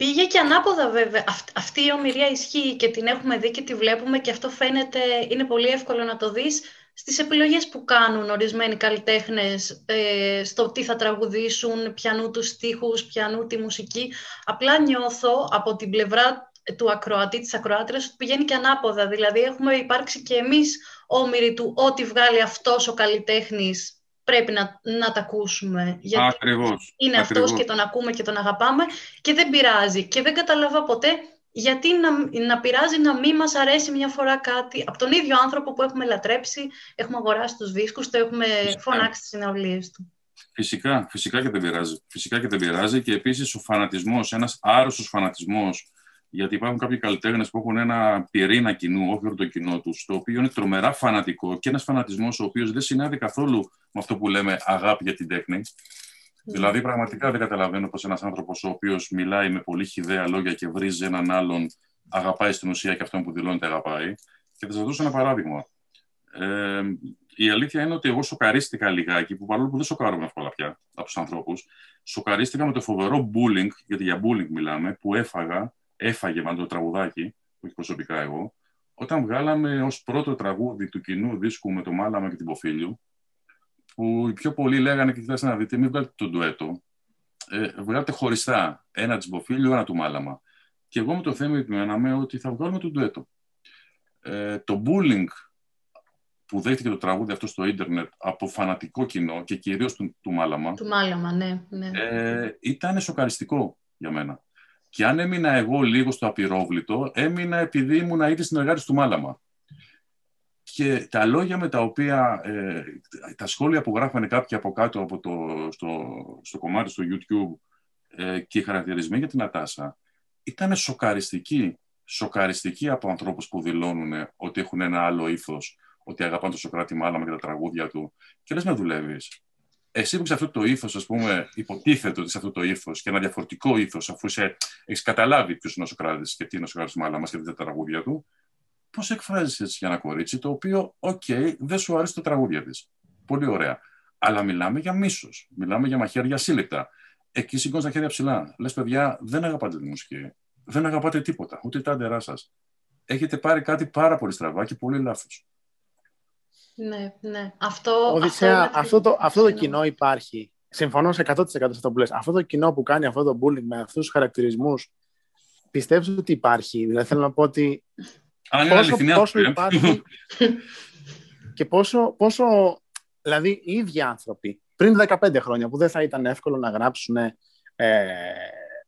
Πήγε και ανάποδα βέβαια. αυτή η ομοιρία ισχύει και την έχουμε δει και τη βλέπουμε και αυτό φαίνεται, είναι πολύ εύκολο να το δεις στις επιλογές που κάνουν ορισμένοι καλλιτέχνες ε, στο τι θα τραγουδήσουν, πιανού τους στίχους, πιανού τη μουσική. Απλά νιώθω από την πλευρά του ακροατή, της ακροάτριας, ότι πηγαίνει και ανάποδα. Δηλαδή, έχουμε υπάρξει και εμείς όμοιροι του ό,τι βγάλει αυτός ο καλλιτέχνης πρέπει να, να τα ακούσουμε. Γιατί Ακριβώς. είναι Ακριβώς. αυτός και τον ακούμε και τον αγαπάμε και δεν πειράζει. Και δεν καταλάβα ποτέ γιατί να, να πειράζει να μην μας αρέσει μια φορά κάτι από τον ίδιο άνθρωπο που έχουμε λατρέψει, έχουμε αγοράσει τους δίσκους, το έχουμε φωνάξει στις συναυλίες του. Φυσικά, φυσικά και δεν πειράζει. Φυσικά και δεν πειράζει και επίσης ο φανατισμός, ένας άρρωστος φανατισμός γιατί υπάρχουν κάποιοι καλλιτέχνες που έχουν ένα πυρήνα κοινού, όχι το κοινό τους, το οποίο είναι τρομερά φανατικό και ένας φανατισμός ο οποίος δεν συνάδει καθόλου με αυτό που λέμε αγάπη για την τέχνη. Δηλαδή, πραγματικά δεν καταλαβαίνω πώ ένας άνθρωπος ο οποίος μιλάει με πολύ χιδέα λόγια και βρίζει έναν άλλον, αγαπάει στην ουσία και αυτόν που δηλώνεται αγαπάει. Και θα σας δώσω ένα παράδειγμα. Ε, η αλήθεια είναι ότι εγώ σοκαρίστηκα λιγάκι, που παρόλο που δεν σοκάρομαι εύκολα πια από τους ανθρώπους, σοκαρίστηκα με το φοβερό bullying, γιατί για bullying μιλάμε, που έφαγα, έφαγε με το τραγουδάκι, όχι προσωπικά εγώ, όταν βγάλαμε ως πρώτο τραγούδι του κοινού δίσκου με το Μάλαμα και την Ποφίλιου, που οι πιο πολλοί λέγανε και κοιτάξτε να δείτε, μην βγάλετε το ντουέτο. Ε, βγάλετε χωριστά ένα της Μποφίλιο, ένα του Μάλαμα. Και εγώ με το θέμα επιμέναμε ότι θα βγάλουμε το ντουέτο. Ε, το bullying που δέχτηκε το τραγούδι αυτό στο ίντερνετ από φανατικό κοινό και κυρίως του, του Μάλαμα. Του Μάλαμα, ναι. ναι. Ε, ήταν σοκαριστικό για μένα. Και αν έμεινα εγώ λίγο στο απειρόβλητο, έμεινα επειδή ήμουν ήδη συνεργάτης του Μάλαμα και τα λόγια με τα οποία, ε, τα σχόλια που γράφανε κάποιοι από κάτω από το, στο, στο κομμάτι στο YouTube ε, και οι χαρακτηρισμοί για την Ατάσα ήταν σοκαριστικοί, σοκαριστικοί από ανθρώπους που δηλώνουν ότι έχουν ένα άλλο ήθος, ότι αγαπάνε το Σοκράτη Μάλαμα και τα τραγούδια του. Και λες με δουλεύεις. Εσύ που σε αυτό το ήθο, ας πούμε, υποτίθεται ότι σε αυτό το ήθο και ένα διαφορετικό ήθο, αφού έχεις καταλάβει ποιος είναι ο Σοκράτης και τι είναι ο Σοκράτης Μάλαμα και τα τραγούδια του, Πώς εκφράζεις έτσι για ένα κορίτσι το οποίο, OK, okay, δεν σου αρέσει το τραγούδια της. Πολύ ωραία. Αλλά μιλάμε για μίσος. Μιλάμε για μαχαίρια ασύλληπτα. Εκεί σηκώνεις τα χέρια ψηλά. Λες, παιδιά, δεν αγαπάτε τη μουσική. Δεν αγαπάτε τίποτα. Ούτε τα άντερά σας. Έχετε πάρει κάτι πάρα πολύ στραβά και πολύ λάθος. Ναι, ναι. Αυτό, Οδυσσέα, αυτό, αυτό, το, αυτό το κοινό υπάρχει. Συμφωνώ σε 100% σε αυτό που λες. Αυτό το κοινό που κάνει αυτό το bullying με αυτούς τους χαρακτηρισμούς, πιστεύω ότι υπάρχει; Δηλαδή θέλω να πω ότι αν είναι πόσο, πόσο υπάρχει και πόσο, πόσο, δηλαδή οι ίδιοι άνθρωποι πριν 15 χρόνια που δεν θα ήταν εύκολο να γράψουν ε,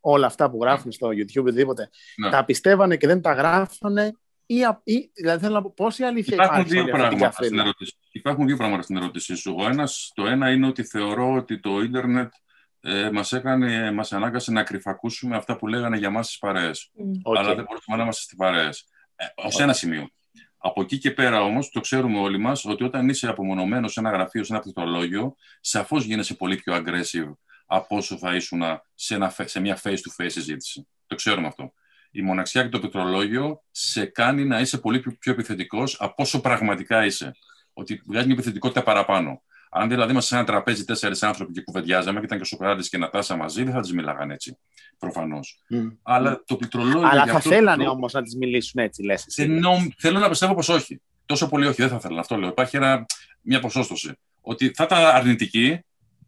όλα αυτά που γράφουν στο YouTube οτιδήποτε, ναι. τα πιστεύανε και δεν τα γράφανε ή, ή, δηλαδή θέλω να πω πόση αλήθεια Υπάρχουν υπάρχει δύο πράγματα στην ερώτηση. Υπάρχουν δύο πράγματα στην ερώτησή σου. Ο ένας, το ένα είναι ότι θεωρώ ότι το ίντερνετ ε, μας, έκανε, μας ανάγκασε να κρυφακούσουμε αυτά που λέγανε για μας τις παρέες. Okay. Αλλά δεν μπορούσαμε να είμαστε στις παρέες. Ε, ω ένα σημείο. Από εκεί και πέρα όμως, το ξέρουμε όλοι μας ότι όταν είσαι απομονωμένος σε ένα γραφείο, σε ένα πληκτρολόγιο, σαφώς γίνεσαι πολύ πιο aggressive από όσο θα ήσουν σε, ένα, σε μια face-to-face συζήτηση. Το ξέρουμε αυτό. Η μοναξιά και το πληκτρολόγιο σε κάνει να είσαι πολύ πιο επιθετικός από όσο πραγματικά είσαι. Ότι βγάζει μια επιθετικότητα παραπάνω. Αν δηλαδή είμαστε σε ένα τραπέζι τέσσερις άνθρωποι και κουβεντιάζαμε και ήταν και ο Σοκράτης και η Νατάσα μαζί, δεν θα τις μιλάγαν έτσι. Προφανώς. Mm. Αλλά το πληκτρολόγιο. Αλλά θα θέλανε όμως να τις μιλήσουν έτσι, λες. Θέλω να πιστεύω πως όχι. Τόσο πολύ όχι, δεν θα θέλανε. Αυτό λέω. Υπάρχει ένα, μια ποσόστοση. Ότι θα ήταν αρνητικοί,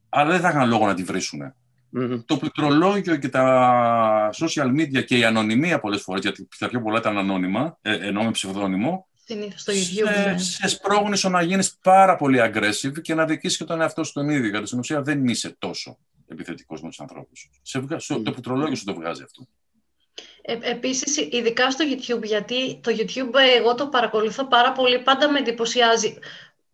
αλλά δεν θα είχαν λόγο να τη βρίσουν. Mm-hmm. Το πληκτρολόγιο και τα social media και η ανωνυμία πολλές φορές, γιατί τα πιο πολλά ήταν ανώνυμα, ε, ενώ με ψευδόνυμο, Συνήθω στο YouTube. Σε, ναι. σε σπρώχνεις να γίνεις πάρα πολύ aggressive και να δικήσει και τον εαυτό σου τον ίδιο. Γιατί στην ουσία δεν είσαι τόσο επιθετικός με τους ανθρώπους. Mm. Το πληκτρολόγιο σου το βγάζει αυτό. Ε, επίσης, ειδικά στο YouTube, γιατί το YouTube ε, εγώ το παρακολουθώ πάρα πολύ, πάντα με εντυπωσιάζει.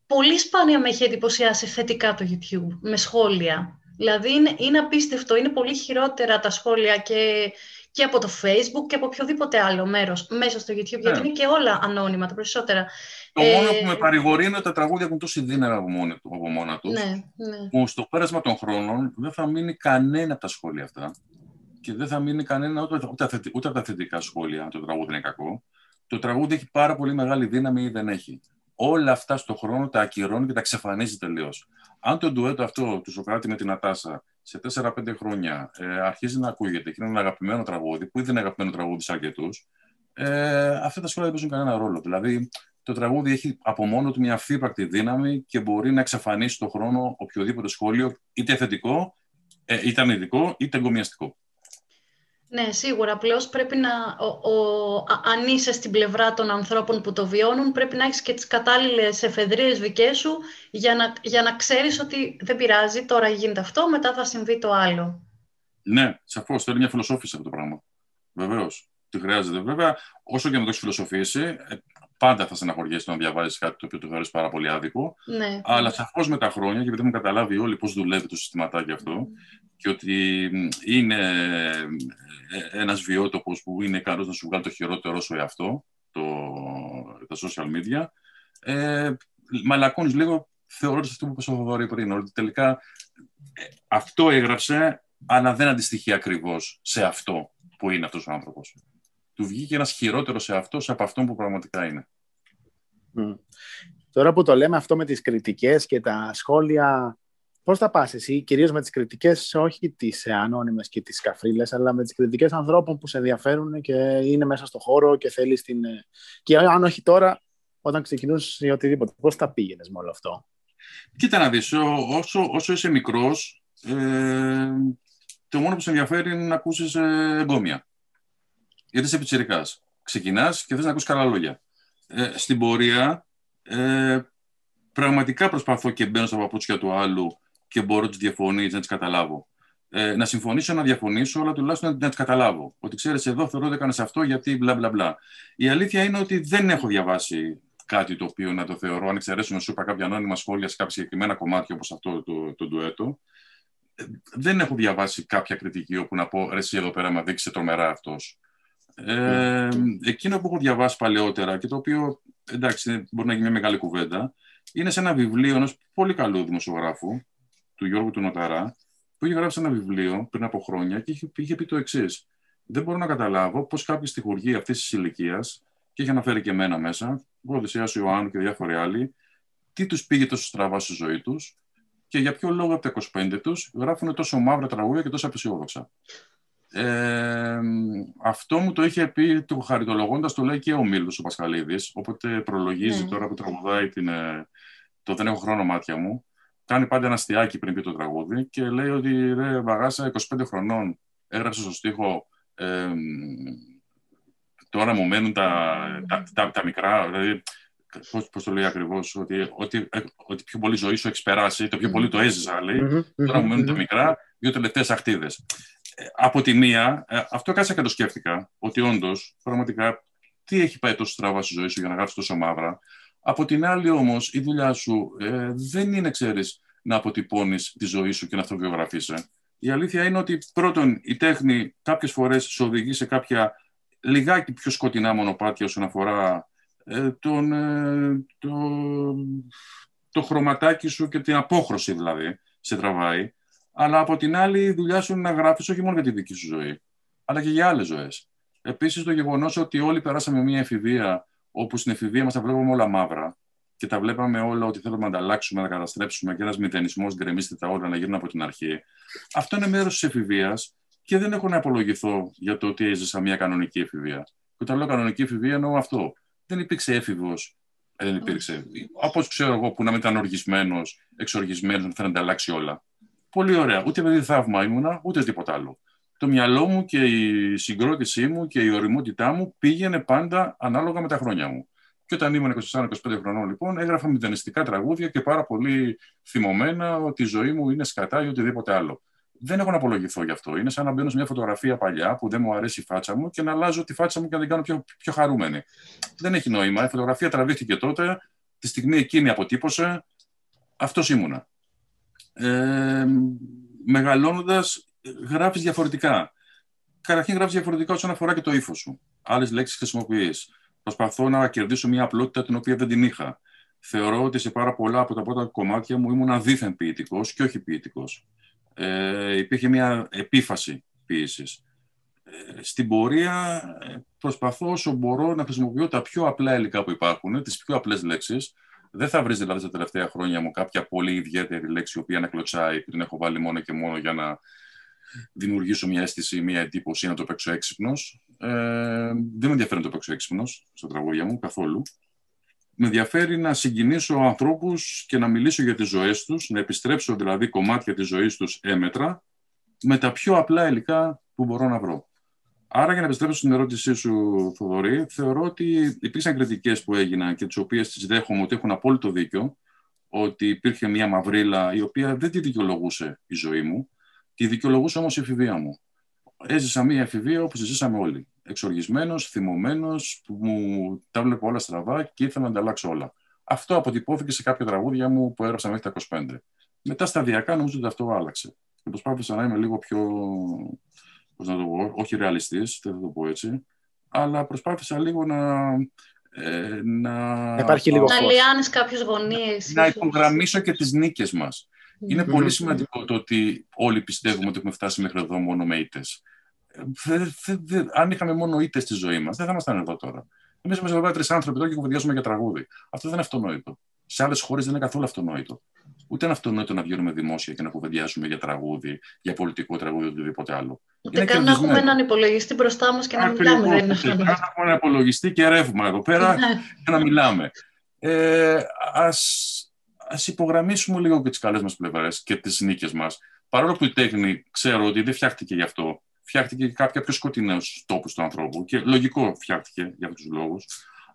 Πολύ σπάνια με έχει εντυπωσιάσει θετικά το YouTube, με σχόλια. Δηλαδή είναι, είναι απίστευτο, είναι πολύ χειρότερα τα σχόλια και και από το Facebook και από οποιοδήποτε άλλο μέρος μέσα στο YouTube, γιατί ναι. είναι και όλα ανώνυμα τα περισσότερα. Το ε... μόνο που με παρηγορεί είναι ότι τα τραγούδια έχουν τόση δύναμη από, μόνοι, από μόνα τους. Ναι, ναι. Που στο πέρασμα των χρόνων δεν θα μείνει κανένα από τα σχόλια αυτά. Και δεν θα μείνει κανένα ούτε, ούτε, ούτε από τα θετικά σχόλια, αν το τραγούδι είναι κακό. Το τραγούδι έχει πάρα πολύ μεγάλη δύναμη ή δεν έχει. Όλα αυτά στον χρόνο τα ακυρώνει και τα εξαφανίζει τελείως. Αν το ντουέτο αυτό του Σοκράτη με την Ατάσα σε 4-5 χρόνια ε, αρχίζει να ακούγεται και είναι ένα αγαπημένο τραγούδι, που ήδη είναι αγαπημένο τραγούδι σε αρκετού, ε, αυτά τα σχόλια δεν παίζουν κανένα ρόλο. Δηλαδή, το τραγούδι έχει από μόνο του μια αφύπακτη δύναμη και μπορεί να εξαφανίσει στον χρόνο οποιοδήποτε σχόλιο, είτε θετικό, ε, είτε αρνητικό, είτε εγκομιαστικό. Ναι, σίγουρα. Απλώς πρέπει να, ο, ο, αν είσαι στην πλευρά των ανθρώπων που το βιώνουν, πρέπει να έχεις και τις κατάλληλες εφεδρείες δικές σου για να, για να ξέρεις ότι δεν πειράζει, τώρα γίνεται αυτό, μετά θα συμβεί το άλλο. Ναι, σαφώς. Θέλει μια φιλοσόφηση αυτό το πράγμα. Βεβαίως. Τι χρειάζεται. Βέβαια, όσο και να το έχεις φιλοσοφήσει, ε, πάντα θα στεναχωριέσαι να διαβάζεις κάτι το οποίο το θεωρείς πάρα πολύ άδικο. Ναι. Αλλά σαφώς με τα χρόνια, και επειδή έχουμε καταλάβει όλοι πώς δουλεύει το συστηματάκι αυτό, και ότι είναι ε, ένας βιότοπος που είναι ικανό να σου βγάλει το χειρότερο σου εαυτό, το, τα social media, ε, μαλακώνεις λίγο θεωρώντα αυτό που είπε ο Θοδωρή πριν, ότι τελικά ε, αυτό έγραψε, αλλά δεν αντιστοιχεί ακριβώς σε αυτό που είναι αυτός ο άνθρωπος. Του βγήκε ένας χειρότερος σε αυτό από αυτό που πραγματικά είναι. Τώρα που το λέμε αυτό με τις κριτικές και τα σχόλια, πώς θα πας εσύ, κυρίως με τις κριτικές, όχι τις ανώνυμες και τις καφρίλες, αλλά με τις κριτικές ανθρώπων που σε ενδιαφέρουν και είναι μέσα στο χώρο και θέλεις την... Και αν όχι τώρα, όταν ξεκινούσες ή οτιδήποτε, πώς θα πήγαινες με όλο αυτό; Κοίτα να δεις, όσο, όσο είσαι μικρός, ε, το μόνο που σε ενδιαφέρει είναι να ακούσεις ε, εγκόμια. Γιατί είσαι πιτσιρικάς. Ξεκινάς και θες να ακούσεις καλά λόγια. Ε, στην πορεία, ε, πραγματικά προσπαθώ και μπαίνω στα παπούτσια του άλλου και μπορώ τις διαφωνίες να τις καταλάβω. Ε, να συμφωνήσω, να διαφωνήσω, αλλά τουλάχιστον να, τις καταλάβω. Ότι ξέρεις, εδώ θεωρώ ότι έκανες αυτό γιατί μπλα μπλα μπλα. Η αλήθεια είναι ότι δεν έχω διαβάσει κάτι το οποίο να το θεωρώ, αν εξαιρέσουμε σου είπα κάποια ανώνυμα σχόλια σε κάποια συγκεκριμένα κομμάτια όπως αυτό το, το, ντουέτο. Ε, δεν έχω διαβάσει κάποια κριτική όπου να πω ρε, εσύ εδώ πέρα με δείξει τρομερά αυτός. Ε, εκείνο που έχω διαβάσει παλαιότερα και το οποίο εντάξει μπορεί να γίνει μια μεγάλη κουβέντα είναι σε ένα βιβλίο ενός πολύ καλού δημοσιογράφου του Γιώργου του Νοταρά που είχε γράψει ένα βιβλίο πριν από χρόνια και είχε, είχε πει το εξής. Δεν μπορώ να καταλάβω πώς κάποιοι στοιχουργοί αυτής της ηλικία, και είχε αναφέρει και εμένα μέσα, ο Οδυσσέας Ιωάννου και διάφοροι άλλοι, τι τους πήγε τόσο στραβά στη ζωή τους και για ποιο λόγο από τα 25 τους γράφουν τόσο μαύρα τραγούδια και τόσο απεσιόδοξα. Ε, αυτό μου το είχε πει το χαριτολογώντας, το λέει και ο Μίλτο ο Πασχαλίδης. Οπότε προλογίζει ναι. τώρα που τραγουδάει την, ε, το Δεν έχω χρόνο μάτια μου. Κάνει πάντα ένα αστιάκι πριν πει το τραγούδι και λέει ότι ρε Βαγάσα, 25 χρονών έγραψε στο στίχο ε, τώρα μου μένουν τα, τα, τα, τα μικρά, δηλαδή πώς, πώς το λέει ακριβώς, ότι, ότι, ότι πιο πολύ ζωή σου έχεις περάσει, το πιο πολύ το έζησα, λέει, τώρα μου μένουν τα μικρά, δύο τελευταίες αχτίδες. Ε, από τη μία, ε, αυτό κάτσα και το σκέφτηκα, ότι όντως, πραγματικά, τι έχει πάει τόσο στραβά στη ζωή σου για να γράψεις τόσο μαύρα. Από την άλλη όμως, η δουλειά σου ε, δεν είναι, ξέρεις, να αποτυπώνεις τη ζωή σου και να αυτοβιογραφείσαι. Η αλήθεια είναι ότι πρώτον η τέχνη κάποιες φορές σε οδηγεί σε κάποια λιγάκι πιο σκοτεινά μονοπάτια όσον αφορά ε, τον, ε, το, το χρωματάκι σου και την απόχρωση δηλαδή σε τραβάει. Αλλά από την άλλη η δουλειά σου είναι να γράφεις όχι μόνο για τη δική σου ζωή, αλλά και για άλλες ζωές. Επίσης το γεγονός ότι όλοι περάσαμε μια εφηβεία όπου στην εφηβεία μας τα βλέπαμε όλα μαύρα και τα βλέπαμε όλα ότι θέλουμε να τα αλλάξουμε, να τα καταστρέψουμε και ένας μηδενισμός γκρεμίστε τα όλα να γίνουν από την αρχή. Αυτό είναι μέρος της εφηβείας και δεν έχω να απολογηθώ για το ότι έζησα μια κανονική εφηβεία. Και όταν λέω κανονική εφηβεία εννοώ αυτό. Δεν υπήρξε έφηβος. Ε, δεν υπήρξε. Όπως ξέρω εγώ που να μην ήταν οργισμένος, εξοργισμένος, να θέλει να τα αλλάξει όλα. Πολύ ωραία. Ούτε παιδί θαύμα ήμουνα, ούτε τίποτα άλλο. Το μυαλό μου και η συγκρότησή μου και η οριμότητά μου πήγαινε πάντα ανάλογα με τα χρόνια μου. Και όταν ήμουν 24-25 χρονών, λοιπόν, έγραφα μηδενιστικά τραγούδια και πάρα πολύ θυμωμένα ότι η ζωή μου είναι σκατά ή οτιδήποτε άλλο δεν έχω να απολογηθώ γι' αυτό. Είναι σαν να μπαίνω σε μια φωτογραφία παλιά που δεν μου αρέσει η οτιδηποτε αλλο δεν εχω να απολογηθω γι αυτο ειναι σαν να μπαινω σε μια φωτογραφια παλια που δεν μου αρεσει η φατσα μου και να αλλάζω τη φάτσα μου και να την κάνω πιο, πιο χαρούμενη. Δεν έχει νόημα. Η φωτογραφία τραβήχτηκε τότε, τη στιγμή εκείνη αποτύπωσε. Αυτός ήμουνα. Ε, Μεγαλώνοντας, γράφεις διαφορετικά. Καταρχήν, γράφεις διαφορετικά όσον αφορά και το ύφος σου. Άλλες λέξεις χρησιμοποιείς. Προσπαθώ να κερδίσω μια απλότητα την οποία δεν την είχα. Θεωρώ ότι σε πάρα πολλά από τα πρώτα κομμάτια μου ήμουν αδίθεν ποιητικός και όχι ποιητικός ε, υπήρχε μια επίφαση ποιήσης. Ε, στην πορεία ε, προσπαθώ όσο μπορώ να χρησιμοποιώ τα πιο απλά υλικά που υπάρχουν, τις πιο απλές λέξεις. Δεν θα βρεις δηλαδή τα τελευταία χρόνια μου κάποια πολύ ιδιαίτερη λέξη η οποία να κλωτσάει που την έχω βάλει μόνο και μόνο για να δημιουργήσω μια αίσθηση, μια εντύπωση να το παίξω έξυπνος. Ε, δεν με ενδιαφέρει να το παίξω έξυπνος στα τραγούδια μου καθόλου με ενδιαφέρει να συγκινήσω ανθρώπους και να μιλήσω για τις ζωές τους, να επιστρέψω δηλαδή κομμάτια της ζωής τους έμετρα, με τα πιο απλά υλικά που μπορώ να βρω. Άρα, για να επιστρέψω στην ερώτησή σου, Θοδωρή, θεωρώ ότι υπήρξαν κριτικές που έγιναν και τις οποίες τις δέχομαι ότι έχουν απόλυτο δίκιο, ότι υπήρχε μια μαυρίλα η οποία δεν τη δικαιολογούσε η ζωή μου, τη δικαιολογούσε όμως η εφηβεία μου. Έζησα μια εφηβεία όπως ζήσαμε όλοι. εξοργισμένος, θυμωμένος, που μου τα βλέπω όλα στραβά και ήθελα να τα αλλάξω όλα. Αυτό αποτυπώθηκε σε κάποια τραγούδια μου που έγραψα μέχρι τα 25. Μετά σταδιακά νομίζω ότι αυτό άλλαξε. Και προσπάθησα να είμαι λίγο πιο, πώς να το πω, όχι ρεαλιστής, δεν θα το πω έτσι, αλλά προσπάθησα λίγο να, ε, να... Υπάρχει λίγο να λιάνεις κάποιες γωνίες. Να υπογραμμίσω και τις νίκες μας. Είναι πολύ σημαντικό το ότι όλοι πιστεύουμε ότι έχουμε φτάσει μέχρι εδώ μόνο με ήττες. αν είχαμε μόνο ήττες στη ζωή μας, δεν θα ήμασταν εδώ τώρα. Εμείς είμαστε εδώ τρεις άνθρωποι εδώ και κουβεντιάζουμε για τραγούδι. Αυτό δεν είναι αυτονόητο. Σε άλλες χώρες δεν είναι καθόλου αυτονόητο. Ούτε είναι αυτονόητο να βγαίνουμε δημόσια και να κουβεντιάζουμε για τραγούδι, για πολιτικό τραγούδι, οτιδήποτε άλλο. Ούτε καν να έχουμε έναν υπολογιστή μπροστά μας και να μιλάμε. Δεν είναι αυτονόητο. Να έχουμε έναν υπολογιστή και ρεύμα εδώ πέρα ναι. και να μιλάμε. Ε, ας, υπογραμμίσουμε λίγο και τις καλές μας πλευρές και τις νίκες μας. Παρόλο που η τέχνη ξέρω ότι δεν φτιάχτηκε γι' αυτό φτιάχτηκε και κάποια πιο σκοτεινούς τόπους του ανθρώπου. Και λογικό φτιάχτηκε για αυτούς τους λόγους.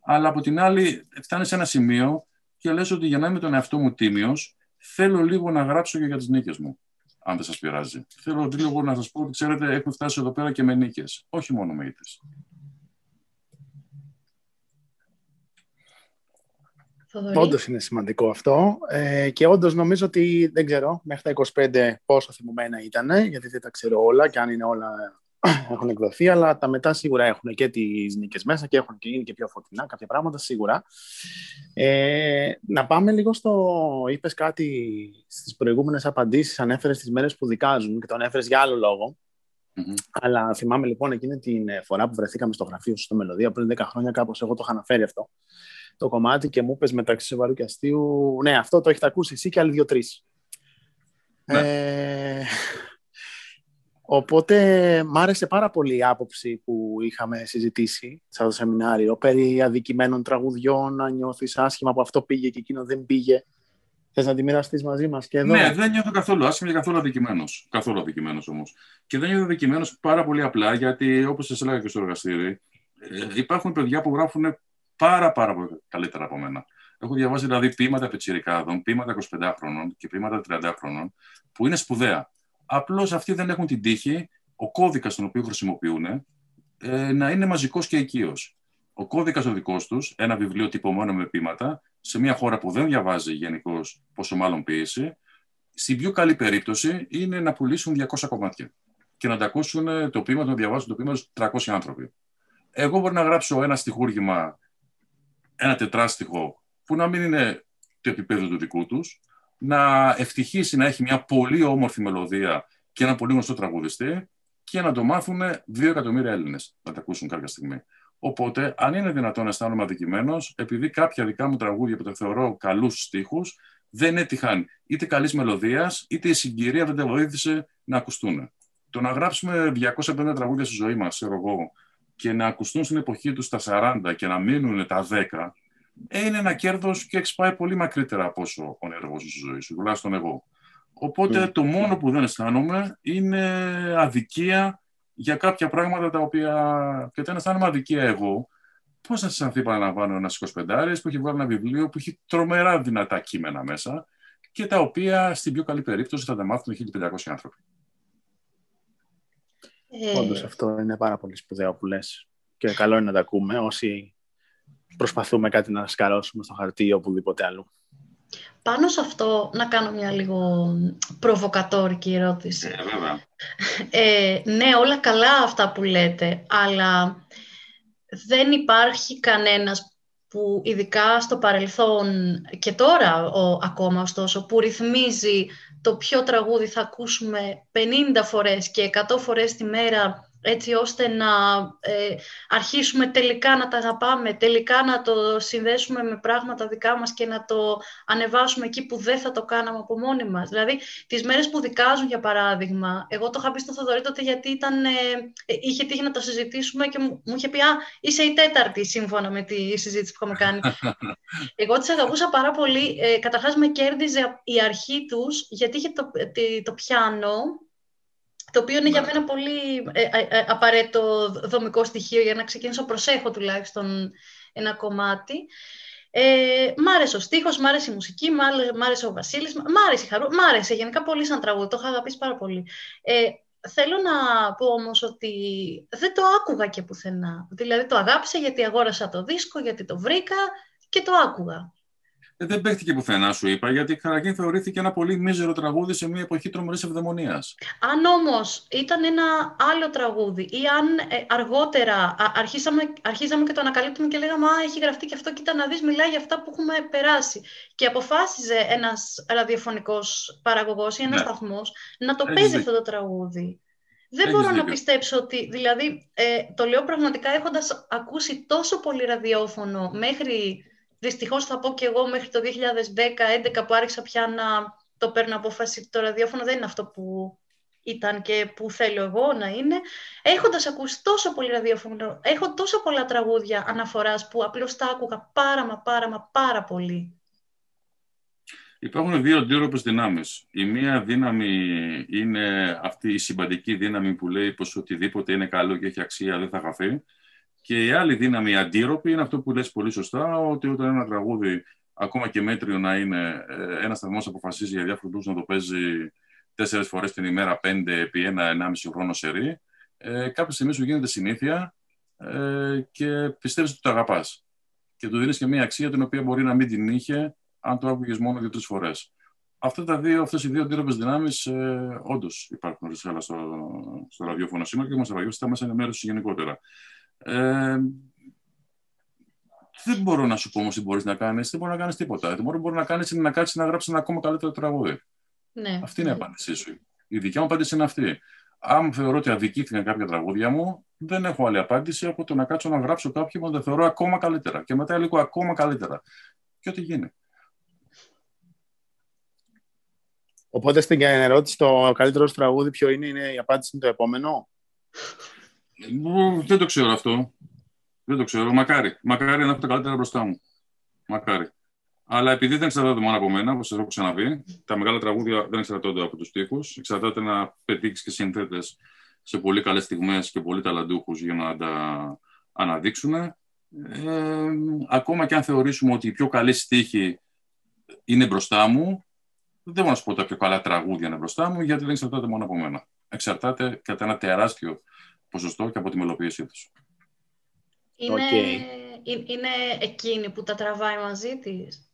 Αλλά από την άλλη, φτάνει σε ένα σημείο και λες ότι για να είμαι τον εαυτό μου τίμιος, θέλω λίγο να γράψω και για τις νίκες μου. Αν δεν σας πειράζει. Θέλω λίγο να σας πω ότι ξέρετε, έχουμε φτάσει εδώ πέρα και με νίκες. Όχι μόνο με ήττες. Όντως είναι σημαντικό αυτό. Ε, και όντως νομίζω ότι δεν ξέρω μέχρι τα 25 πόσο θυμωμένα ήταν, γιατί δεν τα ξέρω όλα και αν είναι όλα έχουν εκδοθεί, αλλά τα μετά σίγουρα έχουν και τις νίκες μέσα και έχουν και είναι και πιο φωτεινά κάποια πράγματα σίγουρα. Ε, να πάμε λίγο στο. είπες κάτι στις προηγούμενες απαντήσεις, ανέφερες τις μέρες που δικάζουν και το ανέφερες για άλλο λόγο. Mm-hmm. Αλλά θυμάμαι λοιπόν εκείνη την φορά που βρεθήκαμε στο γραφείο σου στο Μελωδία πριν 10 χρόνια, κάπως εγώ το είχα αναφέρει αυτό το κομμάτι και μου είπες μεταξύ σοβαρού και αστείου, ναι, αυτό το έχετε ακούσει εσύ και άλλοι δύο-τρει. Ναι. Ε, οπότε μ' άρεσε πάρα πολύ η άποψη που είχαμε συζητήσει σε αυτό το σεμινάριο περί αδικημένων τραγουδιών, να νιώθεις άσχημα που αυτό πήγε και εκείνο δεν πήγε. Θες να τη μοιραστείς μαζί μας και εδώ; Ναι, δεν νιώθω καθόλου άσχημα και καθόλου αδικημένος. Καθόλου αδικημένος όμως. Και δεν νιώθω αδικημένος πάρα πολύ απλά γιατί, όπως σας έλεγα και στο εργαστήρι, ε, υπάρχουν παιδιά που γράφουν πάρα, πάρα πολύ καλύτερα από μένα. Έχω διαβάσει δηλαδή ποίηματα πετσυρικάδων, ποίηματα 25χρονων και ποίηματα 30χρονων που είναι σπουδαία. Απλώς αυτοί δεν έχουν την τύχη, ο κώδικας τον οποίο χρησιμοποιούν, ε, να είναι μαζικός και οικείος. Ο κώδικας ο δικός τους, ένα βιβλίο τυπωμένο με ποίηματα, σε μια χώρα που δεν διαβάζει γενικώς, πόσο μάλλον ποίηση, στην πιο καλή περίπτωση είναι να πουλήσουν 200 κομμάτια και να τα ακούσουν το ποίημα, να διαβάσουν το ποίημα 300 άνθρωποι. Εγώ μπορώ να γράψω ένα στοιχούργημα ένα τετράστιχο που να μην είναι το επίπεδο του δικού τους, να ευτυχήσει να έχει μια πολύ όμορφη μελωδία και ένα πολύ γνωστό τραγουδιστή και να το μάθουν δύο εκατομμύρια Έλληνες να τα ακούσουν κάποια στιγμή. Οπότε, αν είναι δυνατόν να αισθάνομαι αδικημένος, επειδή κάποια δικά μου τραγούδια που τα θεωρώ καλούς στίχους, δεν έτυχαν είτε καλής μελωδίας, είτε η συγκυρία δεν τα βοήθησε να ακουστούν. Το να γράψουμε 250 τραγούδια στη ζωή μας, ξέρω εγώ, και να ακουστούν στην εποχή τους στα 40 και να μείνουν τα 10, ε, είναι ένα κέρδος και έχει πάει πολύ μακρύτερα από όσο ονειρεύω στη ζωή σου, τουλάχιστον εγώ. Οπότε το μόνο που δεν αισθάνομαι είναι αδικία για κάποια πράγματα τα οποία. Και όταν αισθάνομαι αδικία εγώ, πώς να αισθανθεί, παραλαμβάνω, ένας 25 που έχει βγάλει ένα βιβλίο που έχει τρομερά δυνατά κείμενα μέσα και τα οποία στην πιο καλή περίπτωση θα τα μάθουν 1500 άνθρωποι. Ε... Όντως αυτό είναι πάρα πολύ σπουδαίο που λες και καλό είναι να τα ακούμε όσοι προσπαθούμε κάτι να σκαρώσουμε στο χαρτί ή οπουδήποτε αλλού. Πάνω σε αυτό να κάνω μια λίγο προβοκατόρικη ερώτηση. Ε, ε, ναι, όλα καλά αυτά που λέτε, αλλά δεν υπάρχει κανένας που ειδικά στο παρελθόν και τώρα ο, ακόμα ωστόσο που ρυθμίζει το ποιο τραγούδι θα ακούσουμε 50 φορές και 100 φορές τη μέρα έτσι ώστε να ε, αρχίσουμε τελικά να τα αγαπάμε, τελικά να το συνδέσουμε με πράγματα δικά μας και να το ανεβάσουμε εκεί που δεν θα το κάναμε από μόνοι μας. Δηλαδή, τις μέρες που δικάζουν, για παράδειγμα, εγώ το είχα πει στο Θοδωρή τότε γιατί ήταν, ε, ε, είχε τύχει να το συζητήσουμε και μου, μου είχε πει «Α, είσαι η τέταρτη σύμφωνα με τη συζήτηση που είχαμε κάνει». εγώ τις αγαπούσα πάρα πολύ. Ε, καταρχάς με κέρδιζε η αρχή τους γιατί είχε το, το πιάνο το οποίο είναι για ναι. μένα πολύ ε, ε, ε, απαραίτητο δομικό στοιχείο για να ξεκινήσω προσέχω τουλάχιστον ένα κομμάτι. Ε, μ' άρεσε ο στίχος, μ' άρεσε η μουσική, μ' άρεσε ο Βασίλης, μ' άρεσε η Χαρού, μ' άρεσε γενικά πολύ σαν τραγούδι, το είχα αγαπήσει πάρα πολύ. Ε, θέλω να πω όμως ότι δεν το άκουγα και πουθενά. Δηλαδή το αγάπησα γιατί αγόρασα το δίσκο, γιατί το βρήκα και το άκουγα. Ε, δεν παίχτηκε πουθενά, σου είπα, γιατί καταρχήν θεωρήθηκε ένα πολύ μίζερο τραγούδι σε μια εποχή τρομερής ευδαιμονίας. Αν όμως ήταν ένα άλλο τραγούδι ή αν ε, αργότερα αρχίσαμε, αρχίσαμε και το ανακαλύπτουμε και λέγαμε Α, έχει γραφτεί και αυτό, κοίτα να δεις, μιλάει για αυτά που έχουμε περάσει. Και αποφάσιζε ένας ραδιοφωνικός παραγωγός ή ένας ναι. σταθμός να το παίζει αυτό το τραγούδι. Δεν μπορώ να πιστέψω ότι, δηλαδή, ε, το λέω πραγματικά έχοντας ακούσει τόσο πολύ ραδιόφωνο μέχρι Δυστυχώς θα πω και εγώ μέχρι το 2010-2011 που άρχισα πια να το παίρνω απόφαση το ραδιόφωνο δεν είναι αυτό που ήταν και που θέλω εγώ να είναι. Έχοντας ακούσει τόσο πολύ ραδιόφωνο, έχω τόσο πολλά τραγούδια αναφοράς που απλώς τα άκουγα πάρα μα πάρα μα πάρα πολύ. Υπάρχουν δύο αντίρροπες δυνάμεις. Η μία δύναμη είναι αυτή η συμπαντική δύναμη που λέει πως οτιδήποτε είναι καλό και έχει αξία δεν θα χαθεί. Και η άλλη δύναμη αντίρροπη είναι αυτό που λες πολύ σωστά, ότι όταν ένα τραγούδι, ακόμα και μέτριο να είναι, ε, ένας σταθμό αποφασίζει για διάφορους λόγους να το παίζει τέσσερις φορές την ημέρα, πέντε επί ένα-ενάμιση χρόνο σε ρί, ε, κάποια στιγμή σου γίνεται συνήθεια ε, και πιστεύεις ότι το αγαπάς. Και του δίνεις και μια αξία την οποία μπορεί να μην την είχε αν το άκουγες μόνο δύο-τρεις φορές. Αυτές οι δύο αντίρροπες δυνάμεις ε, όντως υπάρχουν στο, στο ραδιόφωνο σήμερα και μας ραδιόφωνο στα μέσα ενημέρωσης γενικότερα. Ε, δεν μπορώ να σου πω όμως τι μπορείς να κάνεις. Δεν μπορεί να κάνεις τίποτα. Το μόνο που μπορεί να κάνεις είναι να κάτσεις να γράψεις ένα ακόμα καλύτερο τραγούδι. Ναι. Αυτή είναι η απάντησή σου. Η δικιά μου απάντηση είναι αυτή. Αν θεωρώ ότι αδικήθηκαν κάποια τραγούδια μου, δεν έχω άλλη απάντηση από το να κάτσω να γράψω κάποιο που δεν θεωρώ ακόμα καλύτερα. Και μετά λίγο ακόμα καλύτερα. Και ό,τι γίνει. Οπότε στην ερώτηση, το καλύτερος τραγούδι ποιο είναι, είναι η απάντηση είναι το επόμενο; Δεν το ξέρω αυτό. Δεν το ξέρω. Μακάρι. Μακάρι να έχω τα καλύτερα μπροστά μου. Μακάρι. Αλλά επειδή δεν εξαρτάται μόνο από μένα, όπως σας έχω ξαναπεί, τα μεγάλα τραγούδια δεν εξαρτώνται από τους τοίχου. Εξαρτάται να πετύχεις και συνθέτες σε πολύ καλές στιγμές και πολύ ταλαντούχους για να τα αναδείξουν. Ε, ακόμα και αν θεωρήσουμε ότι οι πιο καλή στίχοι είναι μπροστά μου, δεν μπορώ να σου πω τα πιο καλά τραγούδια είναι μπροστά μου, γιατί δεν εξαρτάται μόνο από μένα. Εξαρτάται κατά ένα τεράστιο ποσοστό και από τη μελοποίησή τους. Είναι, okay. είναι εκείνη που τα τραβάει μαζί της;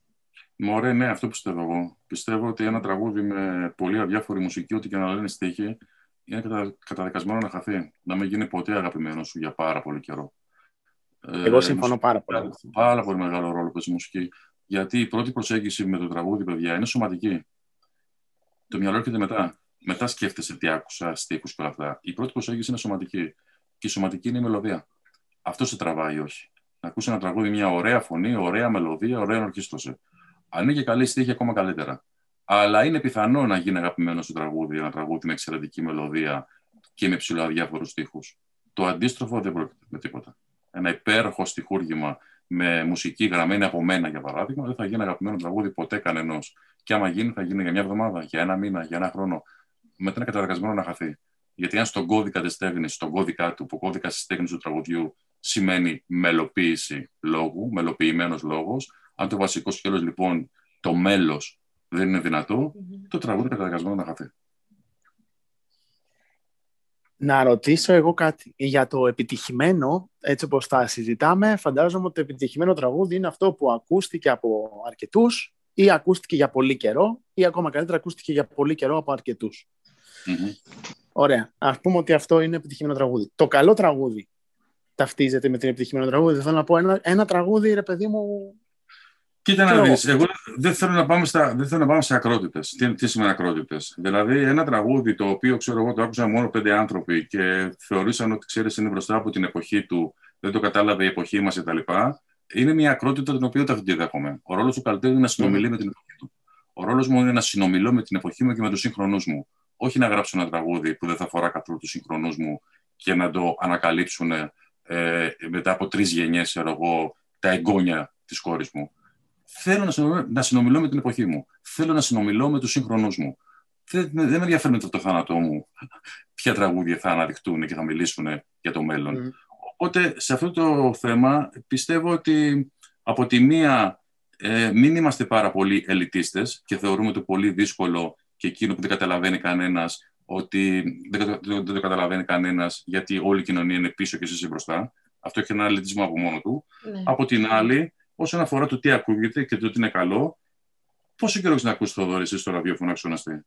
Μωρέ, ναι, αυτό πιστεύω εγώ. Πιστεύω ότι ένα τραγούδι με πολύ αδιάφορη μουσική, ό,τι και να λένε στίχη, είναι κατα... καταδικασμένο να χαθεί. Να μην γίνει ποτέ αγαπημένος σου για πάρα πολύ καιρό. Ε, εγώ συμφωνώ πάρα πολύ. Πάρα πολύ μεγάλο ρόλο παίζει η μουσική. Γιατί η πρώτη προσέγγιση με το τραγούδι, παιδιά, είναι σωματική. Το μυαλό έρχεται μετά μετά σκέφτεσαι τι άκουσα, στίχου και όλα αυτά. Η πρώτη προσέγγιση είναι σωματική. Και η σωματική είναι η μελωδία. Αυτό σε τραβάει, όχι. Να ακούσει ένα τραγούδι, μια ωραία φωνή, ωραία μελωδία, ωραία ορχήστρωση. Αν είναι και καλή στίχη, ακόμα καλύτερα. Αλλά είναι πιθανό να γίνει αγαπημένος σου τραγούδι, ένα τραγούδι με εξαιρετική μελωδία και με ψηλά διάφορους στίχους. Το αντίστροφο δεν πρόκειται με τίποτα. Ένα υπέροχο στοιχούργημα με μουσική γραμμένη από μένα, για παράδειγμα, δεν θα γίνει αγαπημένο τραγούδι ποτέ κανενός. Και άμα γίνει, θα γίνει για μια εβδομάδα, για ένα μήνα, για ένα χρόνο μετά είναι καταδικασμένο να χαθεί. Γιατί αν στον κώδικα τη τέχνη, στον κώδικα του, που ο κώδικας της τέχνη του τραγουδιού σημαίνει μελοποίηση λόγου, μελοποιημένος λόγος, αν το βασικό σκέλος λοιπόν το μέλος δεν είναι δυνατό, το τραγούδι είναι καταδικασμένο να χαθεί. Να ρωτήσω εγώ κάτι. Για το επιτυχημένο, έτσι όπως τα συζητάμε, φαντάζομαι ότι το επιτυχημένο τραγούδι είναι αυτό που ακούστηκε από αρκετούς ή ακούστηκε για πολύ καιρό ή ακόμα καλύτερα ακούστηκε για πολύ καιρό από αρκετούς. Ωραία. Α πούμε ότι αυτό είναι επιτυχημένο τραγούδι. Το καλό τραγούδι ταυτίζεται με την επιτυχημένο τραγούδι. Θέλω να πω ένα, ένα τραγούδι, ρε παιδί μου. Κοίτα να δεις. Εγώ δεν θέλω να πάμε, στα, δεν θέλω να πάμε σε ακρότητες. Τι, τι σημαίνει ακρότητες; Δηλαδή, ένα τραγούδι το οποίο ξέρω εγώ το άκουσαν μόνο πέντε άνθρωποι και θεωρήσαν ότι ξέρεις είναι μπροστά από την εποχή του, δεν το κατάλαβε η εποχή μας κτλ. Είναι μια ακρότητα την οποία δεν τη δέχομαι. Ο ρόλος του καλλιτέχνη είναι να συνομιλεί με την εποχή του. Ο ρόλος μου είναι να συνομιλώ με την εποχή μου και με τους σύγχρονούς μου όχι να γράψω ένα τραγούδι που δεν θα αφορά καθόλου τους συγχρονού μου και να το ανακαλύψουν ε, μετά από τρεις γενιές, εγώ, τα εγγόνια της κόρη μου. Θέλω να συνομιλώ, να συνομιλώ με την εποχή μου. Θέλω να συνομιλώ με τους συγχρονού μου. Δεν, δεν με ενδιαφέρει μετά το θάνατό μου ποια τραγούδια θα αναδειχτούν και θα μιλήσουν για το μέλλον. Mm. Οπότε σε αυτό το θέμα πιστεύω ότι από τη μία ε, μην είμαστε πάρα πολύ ελιτίστες και θεωρούμε το πολύ δύσκολο και εκείνο που δεν καταλαβαίνει κανένας, ότι δεν, το, δεν το καταλαβαίνει κανένας γιατί όλη η κοινωνία είναι πίσω και εσύ μπροστά. Αυτό έχει ένα αλητισμό από μόνο του. Ναι. Από την άλλη, όσον αφορά το τι ακούγεται και το τι είναι καλό, πόσο καιρό έχεις να ακούσεις το δωρή στο ραδιόφωνο αξιοναστή.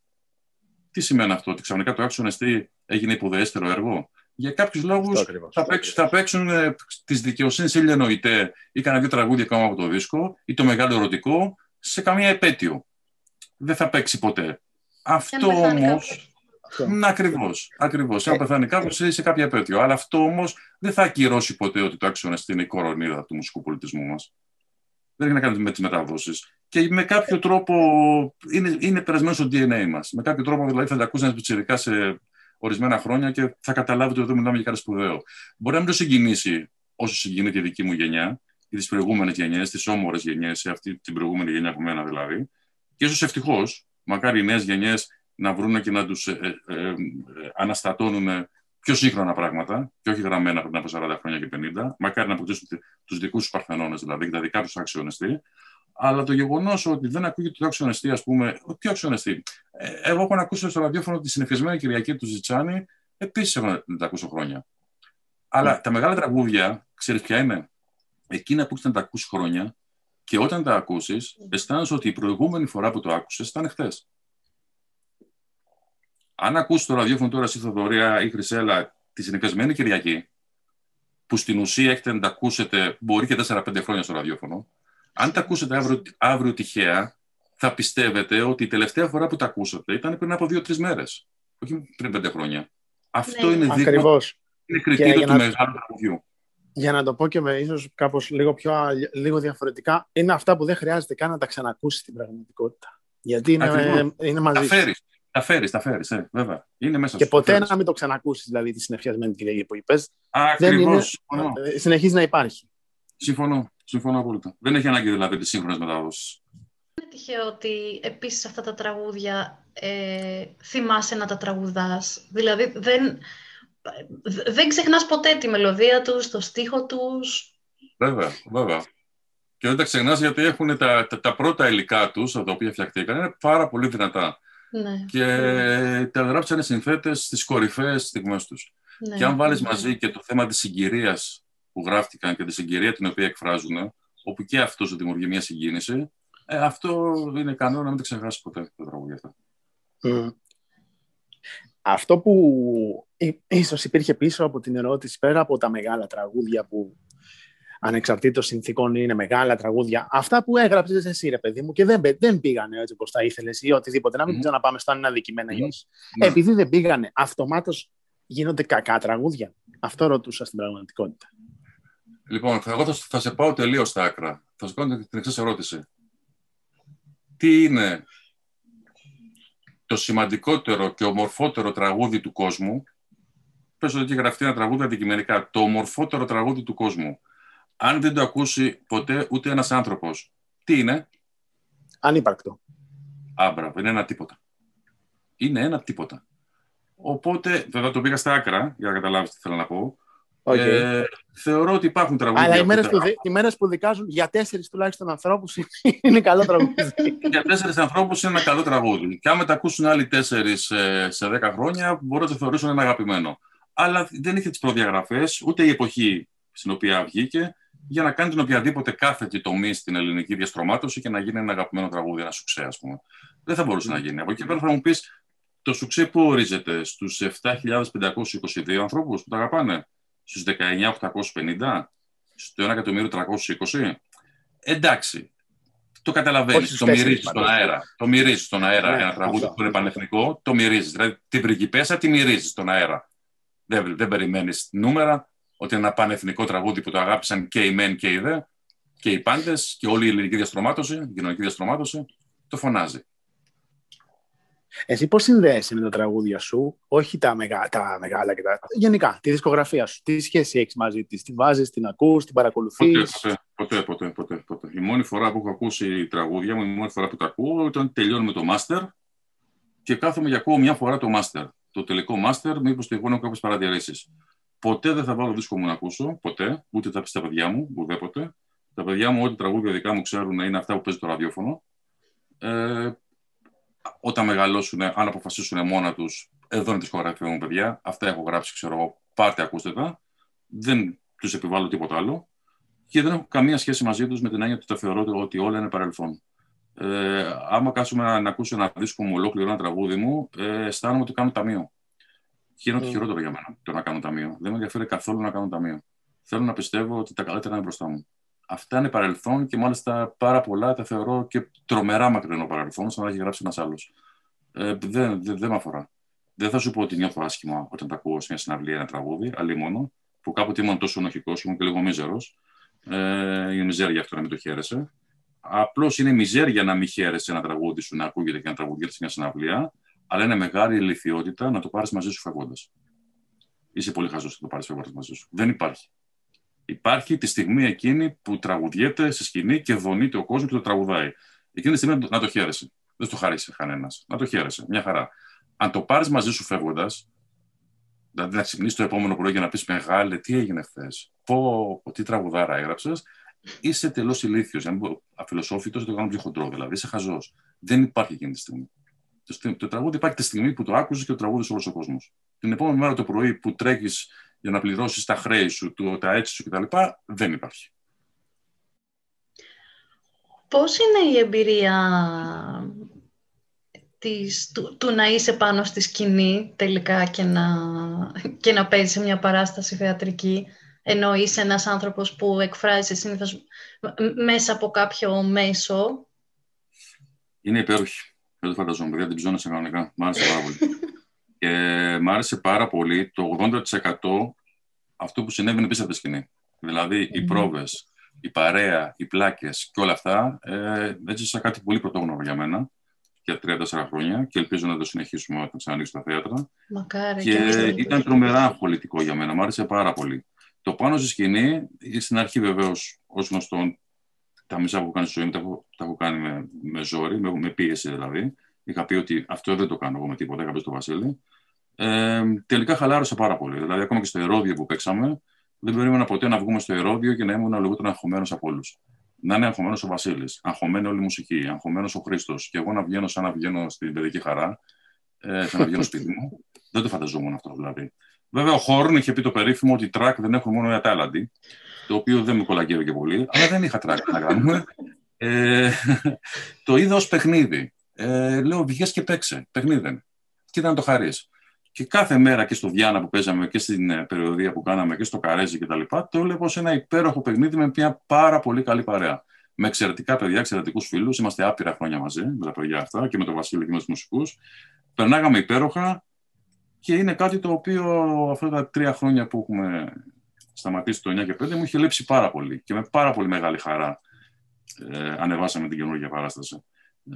Τι σημαίνει αυτό, ότι ξαφνικά το αξιοναστή έγινε υποδέστερο έργο; Για κάποιους λόγους θα, παίξουν, θα παίξουν ε, τη δικαιοσύνη ή λιανοητέ ή κανένα δύο τραγούδια ακόμα από το δίσκο ή το μεγάλο ερωτικό σε καμία επέτειο. Δεν θα παίξει ποτέ. Αυτό όμω. Ακριβώς. Ακριβώς. Αν ε, πεθάνει κάποιο σε κάποια επέτειο. Αλλά αυτό όμως δεν θα ακυρώσει ποτέ ότι το άξονα είναι η κορονίδα του μουσικού πολιτισμού μας. Δεν έχει να κάνει με τις μεταδόσει. Και με κάποιο τρόπο είναι, είναι περασμένο στο DNA μας. Με κάποιο τρόπο δηλαδή θα τα ακούσει ένα σε ορισμένα χρόνια και θα καταλάβετε ότι εδώ μιλάμε για κάτι σπουδαίο. Μπορεί να μην το συγκινήσει όσο συγκινεί τη δική μου γενιά ή τις προηγούμενες γενιές, τις όμορες γενιές, σε αυτή την προηγούμενη γενιά από μένα δηλαδή. Και ίσως ευτυχώς, μακάρι οι νέες γενιές να βρουν και να τους ε, ε, ε, αναστατώνουν πιο σύγχρονα πράγματα και όχι γραμμένα πριν από 40 χρόνια και 50. Μακάρι να αποκτήσουν τους δικούς τους παρθενώνες δηλαδή και τα δικά τους αξιονεστή. Αλλά το γεγονός ότι δεν ακούγεται το αξιονεστή, ας πούμε. Ποιο αξιονεστή; Ε, εγώ έχω ακούσει στο ραδιόφωνο τη συνεφιασμένη Κυριακή του Ζιτσάνη, επίσης έχω να τα ακούσω χρόνια. Αλλά mm. τα μεγάλα τραγούδια, ξέρεις ποια είναι; Εκείνα που να τα ακούσεις χρόνια και όταν τα ακούσεις, αισθάνεσαι ότι η προηγούμενη φορά που το άκουσες ήταν χθες. Αν ακούσει το ραδιόφωνο τώρα στη Θοδωρία ή Χρυσέλα τη συνεχισμένη Κυριακή, που στην ουσία έχετε να τα ακούσετε, μπορεί και 4-5 χρόνια στο ραδιόφωνο, αν τα ακούσετε αύριο, αύριο τυχαία, θα πιστεύετε ότι η τελευταία φορά που τα ακούσατε ήταν πριν από 2-3 μέρες. Όχι πριν 5 χρόνια. Αυτό ναι. είναι δείγμα. Είναι κριτήριο του να... μεγάλου τραγουδιού. Για να το πω και με ίσως κάπως λίγο, πιο, λίγο διαφορετικά, είναι αυτά που δεν χρειάζεται καν να τα ξανακούσεις στην πραγματικότητα. Γιατί είναι, είναι μαζί. Τα φέρεις. Τα φέρεις, τα φέρεις, ε, βέβαια. Είναι μέσα και ποτέ να μην το ξανακούσεις, δηλαδή, τη συνεφιασμένη Κυριακή που είπες. Ακριβώς. Ε, συνεχίζει να υπάρχει. Συμφωνώ. Συμφωνώ απόλυτα. Δεν έχει ανάγκη δηλαδή της σύγχρονης μετάδοσης. Είναι τυχαίο ότι επίσης αυτά τα τραγούδια ε, θυμάσαι να τα τραγουδάς. Δηλαδή δεν, δεν ξεχνάς ποτέ τη μελωδία τους, το στίχο τους. Βέβαια, βέβαια. Και δεν τα ξεχνάς γιατί έχουν τα, τα, τα πρώτα υλικά τους, τα οποία φτιαχτήκαν, είναι πάρα πολύ δυνατά. Ναι. Και τα γράψανε συνθέτες στις κορυφαίες στιγμές τους. Ναι. Και αν βάλεις ναι. μαζί και το θέμα της συγκυρίας που γράφτηκαν και τη συγκυρία την οποία εκφράζουν, όπου και αυτός σου δημιουργεί μια συγκίνηση, ε, αυτό είναι κανόνα να μην το ξεχάσει ποτέ το τραγούδι αυτό. Αυτό που ίσως υπήρχε πίσω από την ερώτηση, πέρα από τα μεγάλα τραγούδια που ανεξαρτήτως συνθήκων είναι μεγάλα τραγούδια, αυτά που έγραψες εσύ ρε παιδί μου και δεν, δεν πήγανε έτσι όπως τα ήθελες ή οτιδήποτε, να μην mm. πάμε στο αν είναι αδικημένα ή όχι. Mm. Επειδή δεν πήγανε, αυτομάτως γίνονται κακά τραγούδια. Αυτό ρωτούσα στην πραγματικότητα. Λοιπόν, εγώ θα, θα σε πάω τελείως στα άκρα. Θα σου κάνω την εξής ερώτηση. Τι είναι το σημαντικότερο και ομορφότερο τραγούδι του κόσμου, πες ότι έχει γραφτεί ένα τραγούδι αντικειμενικά, το ομορφότερο τραγούδι του κόσμου, αν δεν το ακούσει ποτέ ούτε ένας άνθρωπος, τι είναι; Ανύπαρκτο. Άμπρα, είναι ένα τίποτα. Είναι ένα τίποτα. Οπότε, βέβαια το πήγα στα άκρα, για να καταλάβεις τι θέλω να πω. Okay. Ε, θεωρώ ότι υπάρχουν τραγούδια. Αλλά οι μέρες που, μέρες που δικάζουν για τέσσερις τουλάχιστον ανθρώπους είναι καλό τραγούδι. για τέσσερις ανθρώπους είναι ένα καλό τραγούδι. Και αν μετακούσουν άλλοι τέσσερις ε, σε δέκα χρόνια, μπορώ να το θεωρήσουν ένα αγαπημένο. Αλλά δεν είχε τις προδιαγραφές, ούτε η εποχή στην οποία βγήκε, για να κάνει την οποιαδήποτε κάθετη τομή στην ελληνική διαστρωμάτωση και να γίνει ένα αγαπημένο τραγούδι, ένα σουξέ, ας πούμε. Δεν θα μπορούσε mm. να γίνει. Από εκεί πέρα θα μου πεις, το σουξέ που ορίζεται στους 7.522 ανθρώπους που τα αγαπάνε; Στους 19.850, στο 1.320. Εντάξει, το καταλαβαίνεις, το μυρίζεις στον αέρα. Το μυρίζεις στον αέρα ναι, ένα τραγούδι που είναι πανεθνικό, το μυρίζεις. Δηλαδή την πριγκιπέσα τη μυρίζεις στον αέρα. Δεν, δεν περιμένεις νούμερα ότι ένα πανεθνικό τραγούδι που το αγάπησαν και οι μεν και οι δε και οι πάντες και όλη η ελληνική διαστρωμάτωση, η κοινωνική διαστρωμάτωση, το φωνάζει. Εσύ πώς συνδέεσαι με τα τραγούδια σου, όχι τα, μεγά, τα μεγάλα και τα... Γενικά, τη δισκογραφία σου. Τι σχέση έχεις μαζί της, την βάζεις, την ακούς, την παρακολουθείς; Ποτέ, ποτέ, ποτέ, ποτέ, Η μόνη φορά που έχω ακούσει τραγούδια μου, η μόνη φορά που τα ακούω, ήταν τελειώνουμε το master και κάθομαι για ακούω μια φορά το master. Το τελικό master, μήπως τυχόν έχω κάποιες παρατηρήσεις. Ποτέ δεν θα βάλω δίσκο μου να ακούσω, ποτέ, ούτε θα πει στα παιδιά μου, ουδέποτε. Τα παιδιά μου, ό,τι τραγούδια δικά μου ξέρουν, είναι αυτά που παίζει το ραδιόφωνο. Ε, όταν μεγαλώσουν, αν αποφασίσουν μόνα τους, εδώ είναι της δισκογραφία μου, παιδιά. Αυτά έχω γράψει, ξέρω εγώ. Πάρτε, ακούστε τα. Δεν τους επιβάλλω τίποτα άλλο. Και δεν έχω καμία σχέση μαζί τους με την έννοια ότι τα θεωρώ ότι όλα είναι παρελθόν. Ε, άμα κάτσουμε να, να ακούσω ένα δίσκο μου ολόκληρο, ένα τραγούδι μου, ε, αισθάνομαι ότι κάνω ταμείο. Και είναι mm. το χειρότερο για μένα το να κάνω ταμείο. Δεν με ενδιαφέρει καθόλου να κάνω ταμείο. Θέλω να πιστεύω ότι τα καλύτερα είναι μπροστά μου. Αυτά είναι παρελθόν και μάλιστα πάρα πολλά τα θεωρώ και τρομερά μακρινό παρελθόν, σαν να έχει γράψει ένας άλλος. Ε, δεν, δεν, δεν με αφορά. Δεν θα σου πω ότι νιώθω άσχημα όταν τα ακούω σε μια συναυλία ένα τραγούδι, αλλή μόνο, που κάποτε ήμουν τόσο ενοχικός, ήμουν και λίγο μίζερος. Ε, είναι μιζέρια αυτό να μην το χαίρεσαι. Απλώς είναι μιζέρια να μην χαίρεσαι ένα τραγούδι σου, να ακούγεται και να τραγουδίσει σε μια συναυλία, αλλά είναι μεγάλη ηλικιότητα να το πάρεις μαζί σου φεύγοντας. Είσαι πολύ χαζός να το πάρεις φεύγοντας μαζί σου. Δεν υπάρχει. Υπάρχει τη στιγμή εκείνη που τραγουδιέται στη σκηνή και δονείται ο κόσμος και το τραγουδάει. Εκείνη τη στιγμή να το χαίρεσαι. Δεν το χαρίσει κανένας. Να το χαίρεσαι. Μια χαρά. Αν το πάρεις μαζί σου φεύγοντας, δηλαδή να ξυπνήσεις το επόμενο πρωί για να πεις Μεγάλε, τι έγινε χθες; Πω, τι τραγουδάρα έγραψες, είσαι τελώς ηλίθιος. Αν αφιλοσόφητος, το κάνω πιο χοντρό δηλαδή. Είσαι χαζός. Δεν υπάρχει εκείνη τη στιγμή. Το, το τραγούδι υπάρχει τη στιγμή που το άκουσες και το τραγούδι όλος ο κόσμος. Την επόμενη μέρα το πρωί που τρέχεις για να πληρώσεις τα χρέη σου, το, τα έτσι σου κτλ., δεν υπάρχει. Πώς είναι η εμπειρία της, του, του, να είσαι πάνω στη σκηνή τελικά και να, και να παίζεις σε μια παράσταση θεατρική ενώ είσαι ένας άνθρωπος που εκφράζει συνήθως μέσα από κάποιο μέσο; Είναι υπέροχη. Δεν το φανταζόμαι, παιδιά, την ψώνασα κανονικά. Μ' άρεσε πάρα πολύ. και μ' άρεσε πάρα πολύ το 80% αυτό που συνέβαινε πίσω από τη σκηνή. Δηλαδή, οι πρόβες, η παρέα, οι πλάκες και όλα αυτά, ε, έτσι σαν κάτι πολύ πρωτόγνωρο για μένα για 3-4 χρόνια και ελπίζω να το συνεχίσουμε όταν ξανανοίξω τα θέατρα. Μακάρι. Και, και ήταν τρομερά πολιτικό για μένα. Μ' άρεσε πάρα πολύ. Το πάνω στη σκηνή, στην αρχή βεβαίως, ως γνωστόν, τα μισά που έχω κάνει στη ζωή μου τα έχω, τα έχω κάνει με, με ζόρι, με, με, πίεση δηλαδή. Είχα πει ότι αυτό δεν το κάνω εγώ με τίποτα, είχα πει στο Βασίλη. Ε, τελικά χαλάρωσα πάρα πολύ. Δηλαδή, ακόμα και στο Ηρώδειο που παίξαμε, δεν περίμενα ποτέ να βγούμε στο Ηρώδειο και να ήμουν λιγότερο αγχωμένος από όλους. Να είναι αγχωμένος ο Βασίλης, αγχωμένη όλοι οι μουσικοί, αγχωμένος ο Χρήστος, και εγώ να βγαίνω σαν να βγαίνω στην παιδική χαρά, ε, σαν να βγαίνω σπίτι μου. Δεν το φανταζόμουν αυτό δηλαδή. Βέβαια, ο Χόρν είχε πει το περίφημο ότι τρακ δεν έχουν μόνο οι ατάλλαντοι, το οποίο δεν με κολακεύει και πολύ, αλλά δεν είχα τρακ να κάνουμε. Ε, το είδα ως παιχνίδι. Ε, λέω, βγες και παίξε, παιχνίδι. Κοίτα να το χαρεί. Και κάθε μέρα και στο Διάνα που παίζαμε και στην ε, περιοδία που κάναμε και στο Καρέζι κτλ. Το έβλεπα ως ένα υπέροχο παιχνίδι με μια πάρα πολύ καλή παρέα. Με εξαιρετικά παιδιά, εξαιρετικούς φίλους. Είμαστε άπειρα χρόνια μαζί με τα παιδιά αυτά και με τον Βασίλη και με τους μουσικούς. Περνάγαμε υπέροχα και είναι κάτι το οποίο αυτά τα τρία χρόνια που έχουμε σταματήσει το 9 και 5 μου είχε λείψει πάρα πολύ και με πάρα πολύ μεγάλη χαρά ε, ανεβάσαμε την καινούργια παράσταση.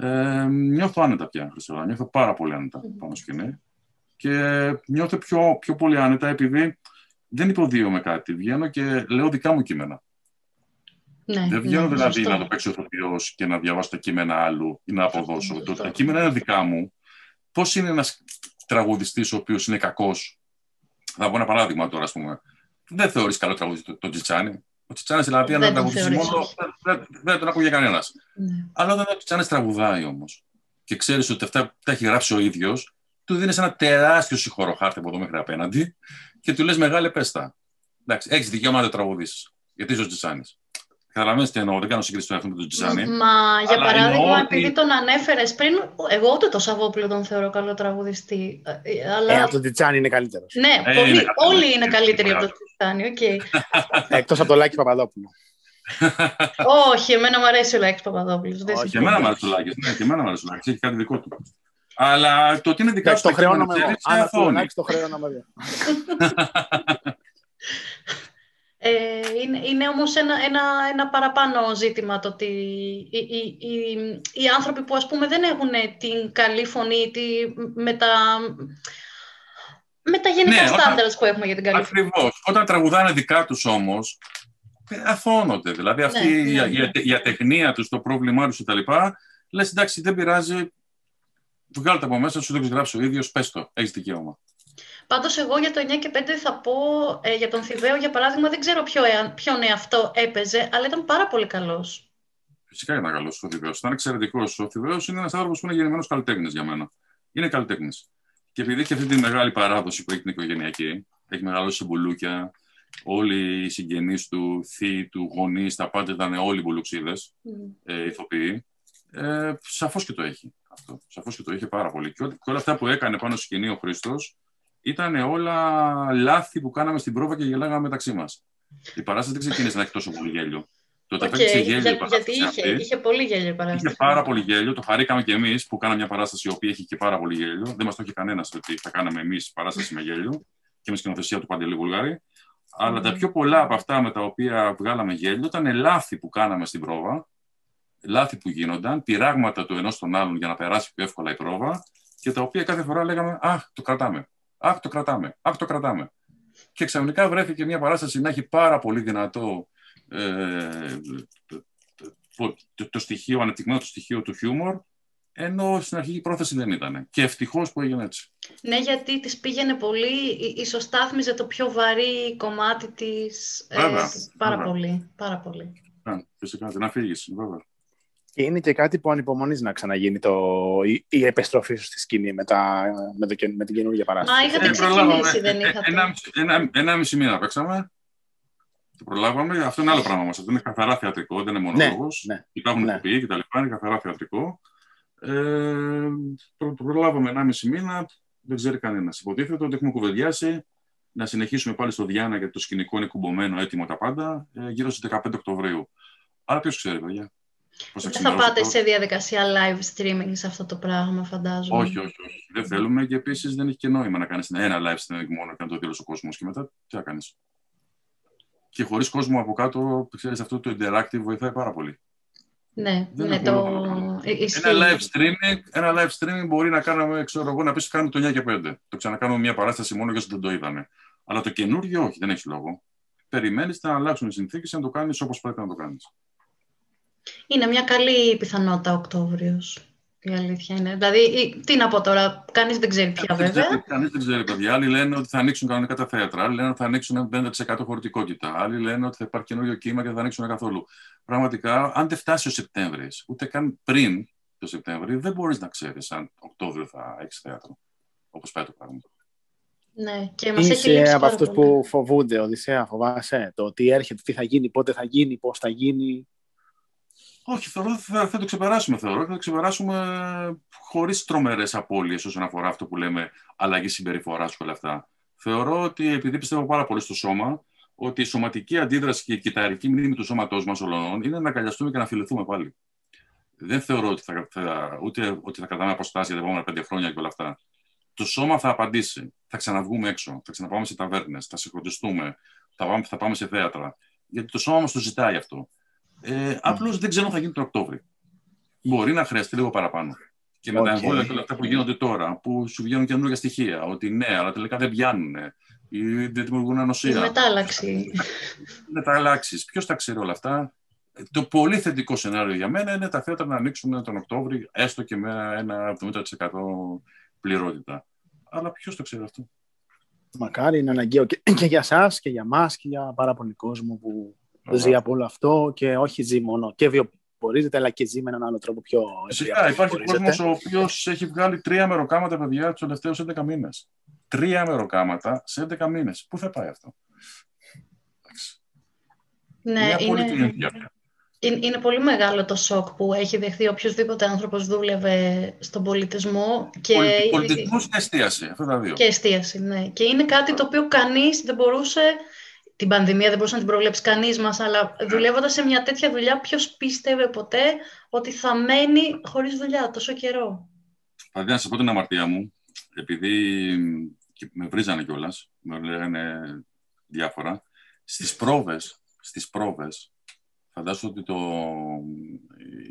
Ε, νιώθω άνετα πια, Χρυσόλα. Νιώθω πάρα πολύ άνετα πάνω σκηνή. Και νιώθω πιο, πιο πολύ άνετα επειδή δεν υποδίωμαι κάτι. Βγαίνω και λέω δικά μου κείμενα. Ναι, δεν βγαίνω ναι, δηλαδή να το παίξω ηθοποιός και να διαβάσω τα κείμενα άλλου ή να αποδώσω. Το, τα κείμενα είναι δικά μου. Πώς είναι ένας τραγουδιστής ο οποίος είναι κακός; Θα πω ένα παράδειγμα τώρα, ας πούμε. Δεν θεωρείς καλό τραγουδιστή τον το Τσιτσάνι. Ο Τσιτσάνι δηλαδή, αν δεν τραγουδίσει μόνο, δεν, δεν τον ακούγε κανένας. Ναι. Αλλά όταν ο Τσιτσάνι τραγουδάει όμως και ξέρεις ότι αυτά τα έχει γράψει ο ίδιος, του δίνεις ένα τεράστιο συγχωροχάρτη από εδώ μέχρι απέναντι και του λες: Μεγάλε, πέστα. Εντάξει, έχεις δικαίωμα να το τραγουδήσεις. Γιατί είσαι ο Τσιτσάνι. Καταλαβαίνετε τι εννοώ, δεν κάνω σύγκριση με τον Τζιζάνι. Μα για παράδειγμα, ότι... επειδή τον ανέφερες πριν, εγώ ούτε το Σαββόπουλο τον θεωρώ καλό τραγουδιστή. Ε, αλλά... Ε, από τον Τζιζάνι είναι καλύτερος. Ναι, ε, πολύ, είναι όλοι είναι καλύτεροι από τον Τζιζάνι. Okay. Εκτός από τον Λάκη Παπαδόπουλο. Όχι, εμένα μου αρέσει ο Λάκης Παπαδόπουλος. Όχι, εμένα μου αρέσει ο Λάκης. Ναι, και εμένα μου αρέσει ο Λάκης. Έχει κάτι δικό του. Αλλά το ότι είναι δικά τους. Το χρεώνω με εγώ. Αν το χρεώνω με εγώ. Ε, είναι, είναι όμως ένα, ένα, ένα παραπάνω ζήτημα το ότι οι, οι, οι, οι, άνθρωποι που ας πούμε δεν έχουν την καλή φωνή τη, με τα, με τα γενικά ναι, που έχουμε για την καλή φωνή. Ακριβώς. Όταν τραγουδάνε δικά τους όμως, αθώνονται. Δηλαδή αυτή ναι, ναι, η, η, ατεχνία τους, το πρόβλημά τους κτλ. Λες εντάξει δεν πειράζει, βγάλτε από μέσα σου, δεν έχεις γράψει ο ίδιος, πες το, έχεις δικαίωμα. Πάντως εγώ για το 9 και 5 θα πω, ε, για τον Θηβαίο για παράδειγμα, δεν ξέρω ποιο, ε, ποιον εαυτό έπαιζε, αλλά ήταν πάρα πολύ καλός. Φυσικά ήταν καλός ο Θηβαίος, ήταν εξαιρετικός. Ο Θηβαίος είναι ένας άνθρωπος που είναι γεννημένος καλλιτέχνης για μένα. Είναι καλλιτέχνης. Και επειδή έχει αυτή τη μεγάλη παράδοση που έχει την οικογενειακή, έχει μεγαλώσει σε μπουλούκια, όλοι οι συγγενείς του, θείοι του, γονείς, τα πάντα ήταν όλοι μπουλουξίδες, mm. ε, ηθοποιοί. Ε, σαφώς και το έχει αυτό. Σαφώς και το είχε πάρα πολύ. Και, όλα αυτά που έκανε πάνω στο σκηνή ο Χρήστος ήταν όλα λάθη που κάναμε στην πρόβα και γελάγαμε μεταξύ μας. Η παράσταση δεν ξεκίνησε να έχει τόσο πολύ γέλιο. Το okay, γέλιο για, γιατί είχε, αυτή. είχε πολύ γέλιο η παράσταση. Είχε πάρα πολύ γέλιο. Το χαρήκαμε και εμείς που κάναμε μια παράσταση η οποία είχε και πάρα πολύ γέλιο. Δεν μας το είχε κανένας ότι θα κάναμε εμείς παράσταση με γέλιο και με σκηνοθεσία του Παντελή Βουλγάρη. Αλλά τα πιο πολλά από αυτά με τα οποία βγάλαμε γέλιο ήταν λάθη που κάναμε στην πρόβα, λάθη που γίνονταν, πειράγματα του ενός τον άλλον για να περάσει πιο εύκολα η πρόβα και τα οποία κάθε φορά λέγαμε Αχ, το κρατάμε. Αχ, το κρατάμε. Αχ, το κρατάμε. Και ξαφνικά βρέθηκε μια παράσταση να έχει πάρα πολύ δυνατό ε, το, το, στοιχείο, ανεπτυγμένο το στοιχείο του χιούμορ, ενώ στην αρχική πρόθεση δεν ήταν. Και ευτυχώς που έγινε έτσι. Ναι, γιατί της πήγαινε πολύ, ισοστάθμιζε το πιο βαρύ κομμάτι της. Ε, πάρα βέβαια. πολύ. Πάρα πολύ. Yeah, φυσικά, την αφήγηση, βέβαια. Και είναι και κάτι που ανυπομονείς να ξαναγίνει το, η, η επιστροφή σου στη σκηνή με, τα, με, το, με την καινούργια παράσταση. Μα είχατε ε, ξεκινήσει, δεν είχατε. Ένα, ένα, ένα μισή μήνα παίξαμε. Το προλάβαμε. Αυτό είναι άλλο πράγμα μα. Αυτό είναι καθαρά θεατρικό, δεν είναι μονόλογος. Ναι, ναι, Υπάρχουν ναι. ηθοποιοί κτλ. Είναι καθαρά θεατρικό. Ε, το, το προλάβαμε ένα μισή μήνα. Δεν ξέρει κανένας. Υποτίθεται ότι έχουμε κουβεντιάσει να συνεχίσουμε πάλι στο Διάννα γιατί το σκηνικό είναι κουμπωμένο, έτοιμο τα πάντα, ε, γύρω στις 15 Οκτωβρίου. Αλλά ποιος ξέρει, παιδιά. Δεν θα πάτε σε διαδικασία live streaming σε αυτό το πράγμα, φαντάζομαι. Όχι, όχι, όχι. Δεν θέλουμε και επίσης δεν έχει και νόημα να κάνεις ένα live streaming μόνο και να το δει ο κόσμος και μετά τι θα κάνεις. Και χωρίς κόσμο από κάτω, ξέρεις αυτό το interactive βοηθάει πάρα πολύ. Ναι, δεν ναι, το... Ένα live, streaming, ένα live streaming μπορεί να κάνουμε, ξέρω εγώ, να πεις κάνουμε το 9 και 5. Το ξανακάνουμε μια παράσταση μόνο για όσοι δεν το είδανε. Αλλά το καινούργιο όχι, δεν έχει λόγο. Περιμένεις να αλλάξουν οι συνθήκες να το κάνεις όπως πρέπει να το κάνεις. Είναι μια καλή πιθανότητα Οκτώβριος. Η αλήθεια είναι. Δηλαδή, τι να πω τώρα, κανείς δεν ξέρει πια βέβαια. Κανείς δεν ξέρει, παιδιά. Άλλοι λένε ότι θα ανοίξουν κανονικά τα θέατρα. Άλλοι λένε ότι θα ανοίξουν 50% χωρητικότητα. Άλλοι λένε ότι θα υπάρχει καινούριο κύμα και δεν θα ανοίξουν καθόλου. Πραγματικά, αν δεν φτάσει ο Σεπτέμβρης, ούτε καν πριν το Σεπτέμβριο, δεν μπορείς να ξέρεις αν Οκτώβριο θα έχεις θέατρο. Όπως πάει το πράγμα. Ναι, και μας Είσαι έχει από αυτούς που φοβούνται, Οδυσσέα, φοβάσαι το τι έρχεται, τι θα γίνει, πότε θα γίνει, πώς θα γίνει. Όχι, θεωρώ θα, θα το ξεπεράσουμε. Θεωρώ θα το ξεπεράσουμε χωρίς τρομερές απώλειες όσον αφορά αυτό που λέμε αλλαγή συμπεριφοράς και όλα αυτά. Θεωρώ ότι επειδή πιστεύω πάρα πολύ στο σώμα, ότι η σωματική αντίδραση και η κυταρική μνήμη του σώματός μας όλων είναι να αγκαλιαστούμε και να φιληθούμε πάλι. Δεν θεωρώ ότι θα, θα, ούτε ότι θα κρατάμε αποστάσεις για τα επόμενα πέντε χρόνια και όλα αυτά. Το σώμα θα απαντήσει. Θα ξαναβγούμε έξω. Θα ξαναπάμε σε ταβέρνες. Θα συγχρονιστούμε. Θα πάμε, θα πάμε σε θέατρα. Γιατί το σώμα μας το ζητάει αυτό. Ε, Απλώς δεν ξέρω αν θα γίνει τον Οκτώβριο. Μπορεί να χρειαστεί λίγο παραπάνω. Και με okay. τα εμβόλια και όλα αυτά που γίνονται τώρα, που σου βγαίνουν καινούργια στοιχεία, ότι ναι, αλλά τελικά δεν πιάνουν ή δεν δημιουργούν ανοσία. Η μετάλλαξη. Μεταλλάξεις. Ποιος τα ξέρει όλα αυτά; Το πολύ θετικό σενάριο για μένα είναι τα θέατρα να ανοίξουν τον Οκτώβριο, έστω και με ένα 70% πληρότητα. Αλλά ποιος το ξέρει αυτό; Μακάρι είναι αναγκαίο και, και για εσά και για εμά και για πάρα πολύ κόσμο που ζει από όλο αυτό και όχι ζει μόνο και βιοπορίζεται, αλλά και ζει με έναν άλλο τρόπο πιο Φυσικά, υπάρχει κόσμος ο οποίος έχει βγάλει τρία μεροκάματα, παιδιά, τους τελευταίους 11 μήνες. Τρία μεροκάματα σε 11 μήνες. Πού θα πάει αυτό; Ναι, είναι... Είναι, πολύ μεγάλο το σοκ που έχει δεχθεί οποιοδήποτε άνθρωπος δούλευε στον πολιτισμό. Και... Πολιτισμός και εστίαση, αυτά τα δύο. Και εστίαση, ναι. Και είναι κάτι το οποίο κανείς δεν μπορούσε την πανδημία δεν μπορούσε να την προβλέψει κανείς μας, αλλά δουλεύοντας σε μια τέτοια δουλειά, ποιος πίστευε ποτέ ότι θα μένει χωρίς δουλειά τόσο καιρό; Δηλαδή, να σας πω την αμαρτία μου, επειδή με βρίζανε κιόλας, με λέγανε διάφορα. Στις πρόβες, στις πρόβες, φαντάζομαι ότι το,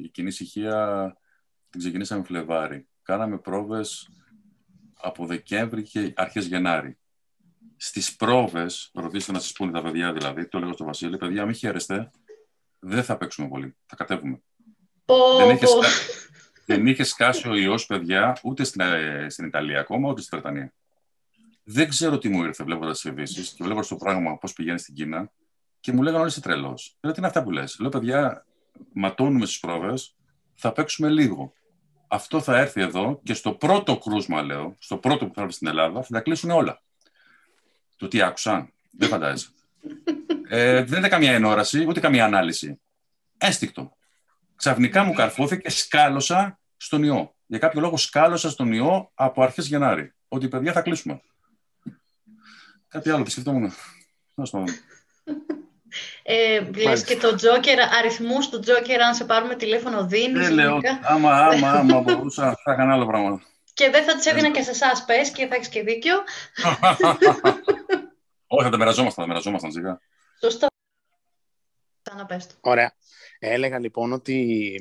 η κοινή ησυχία την ξεκινήσαμε Φλεβάρι. Κάναμε πρόβες από Δεκέμβρη και αρχές Γενάρη στις πρόβες, ρωτήστε να σας πούνε τα παιδιά δηλαδή, το λέω στο Βασίλη, παιδιά, μην χαίρεστε, δεν θα παίξουμε πολύ. Θα κατέβουμε. δεν, είχε δεν είχε σκάσει ο ιός, παιδιά, ούτε στην, ε, στην Ιταλία ακόμα, ούτε στη Βρετανία. Δεν ξέρω τι μου ήρθε βλέποντας τις ειδήσεις και βλέποντας το πράγμα πώς πηγαίνει στην Κίνα και μου λέγανε όλοι είσαι τρελός. Λέω τι είναι αυτά που λες; Λέω παιδιά, ματώνουμε στις πρόβες, θα παίξουμε λίγο. αυτό θα έρθει εδώ και στο πρώτο κρούσμα, λέω, στο πρώτο που θα έρθει στην Ελλάδα, θα τα κλείσουν όλα. Το τι άκουσαν. Δεν φαντάζεσαι. Ε, δεν είναι καμία ενόραση, ούτε καμία ανάλυση. Έστικτο. Ξαφνικά μου καρφώθηκε, σκάλωσα στον ιό. Για κάποιο λόγο σκάλωσα στον ιό από αρχές Γενάρη. Ότι παιδιά θα κλείσουμε. Κάτι άλλο, τι σκεφτόμουν. Ε, λες και το Τζόκερ, αριθμούς του Τζόκερ, αν σε πάρουμε τηλέφωνο δίνεις. Δεν λέω, άμα, άμα, άμα μπορούσα, θα έκανα άλλο πράγμα. Και δεν θα τις έδινα και σε εσάς πες και θα έχεις και δίκιο. Όχι, θα τα μοιραζόμασταν, θα μοιραζόμασταν σιγά. Σωστό. Ωραία. Έλεγα λοιπόν ότι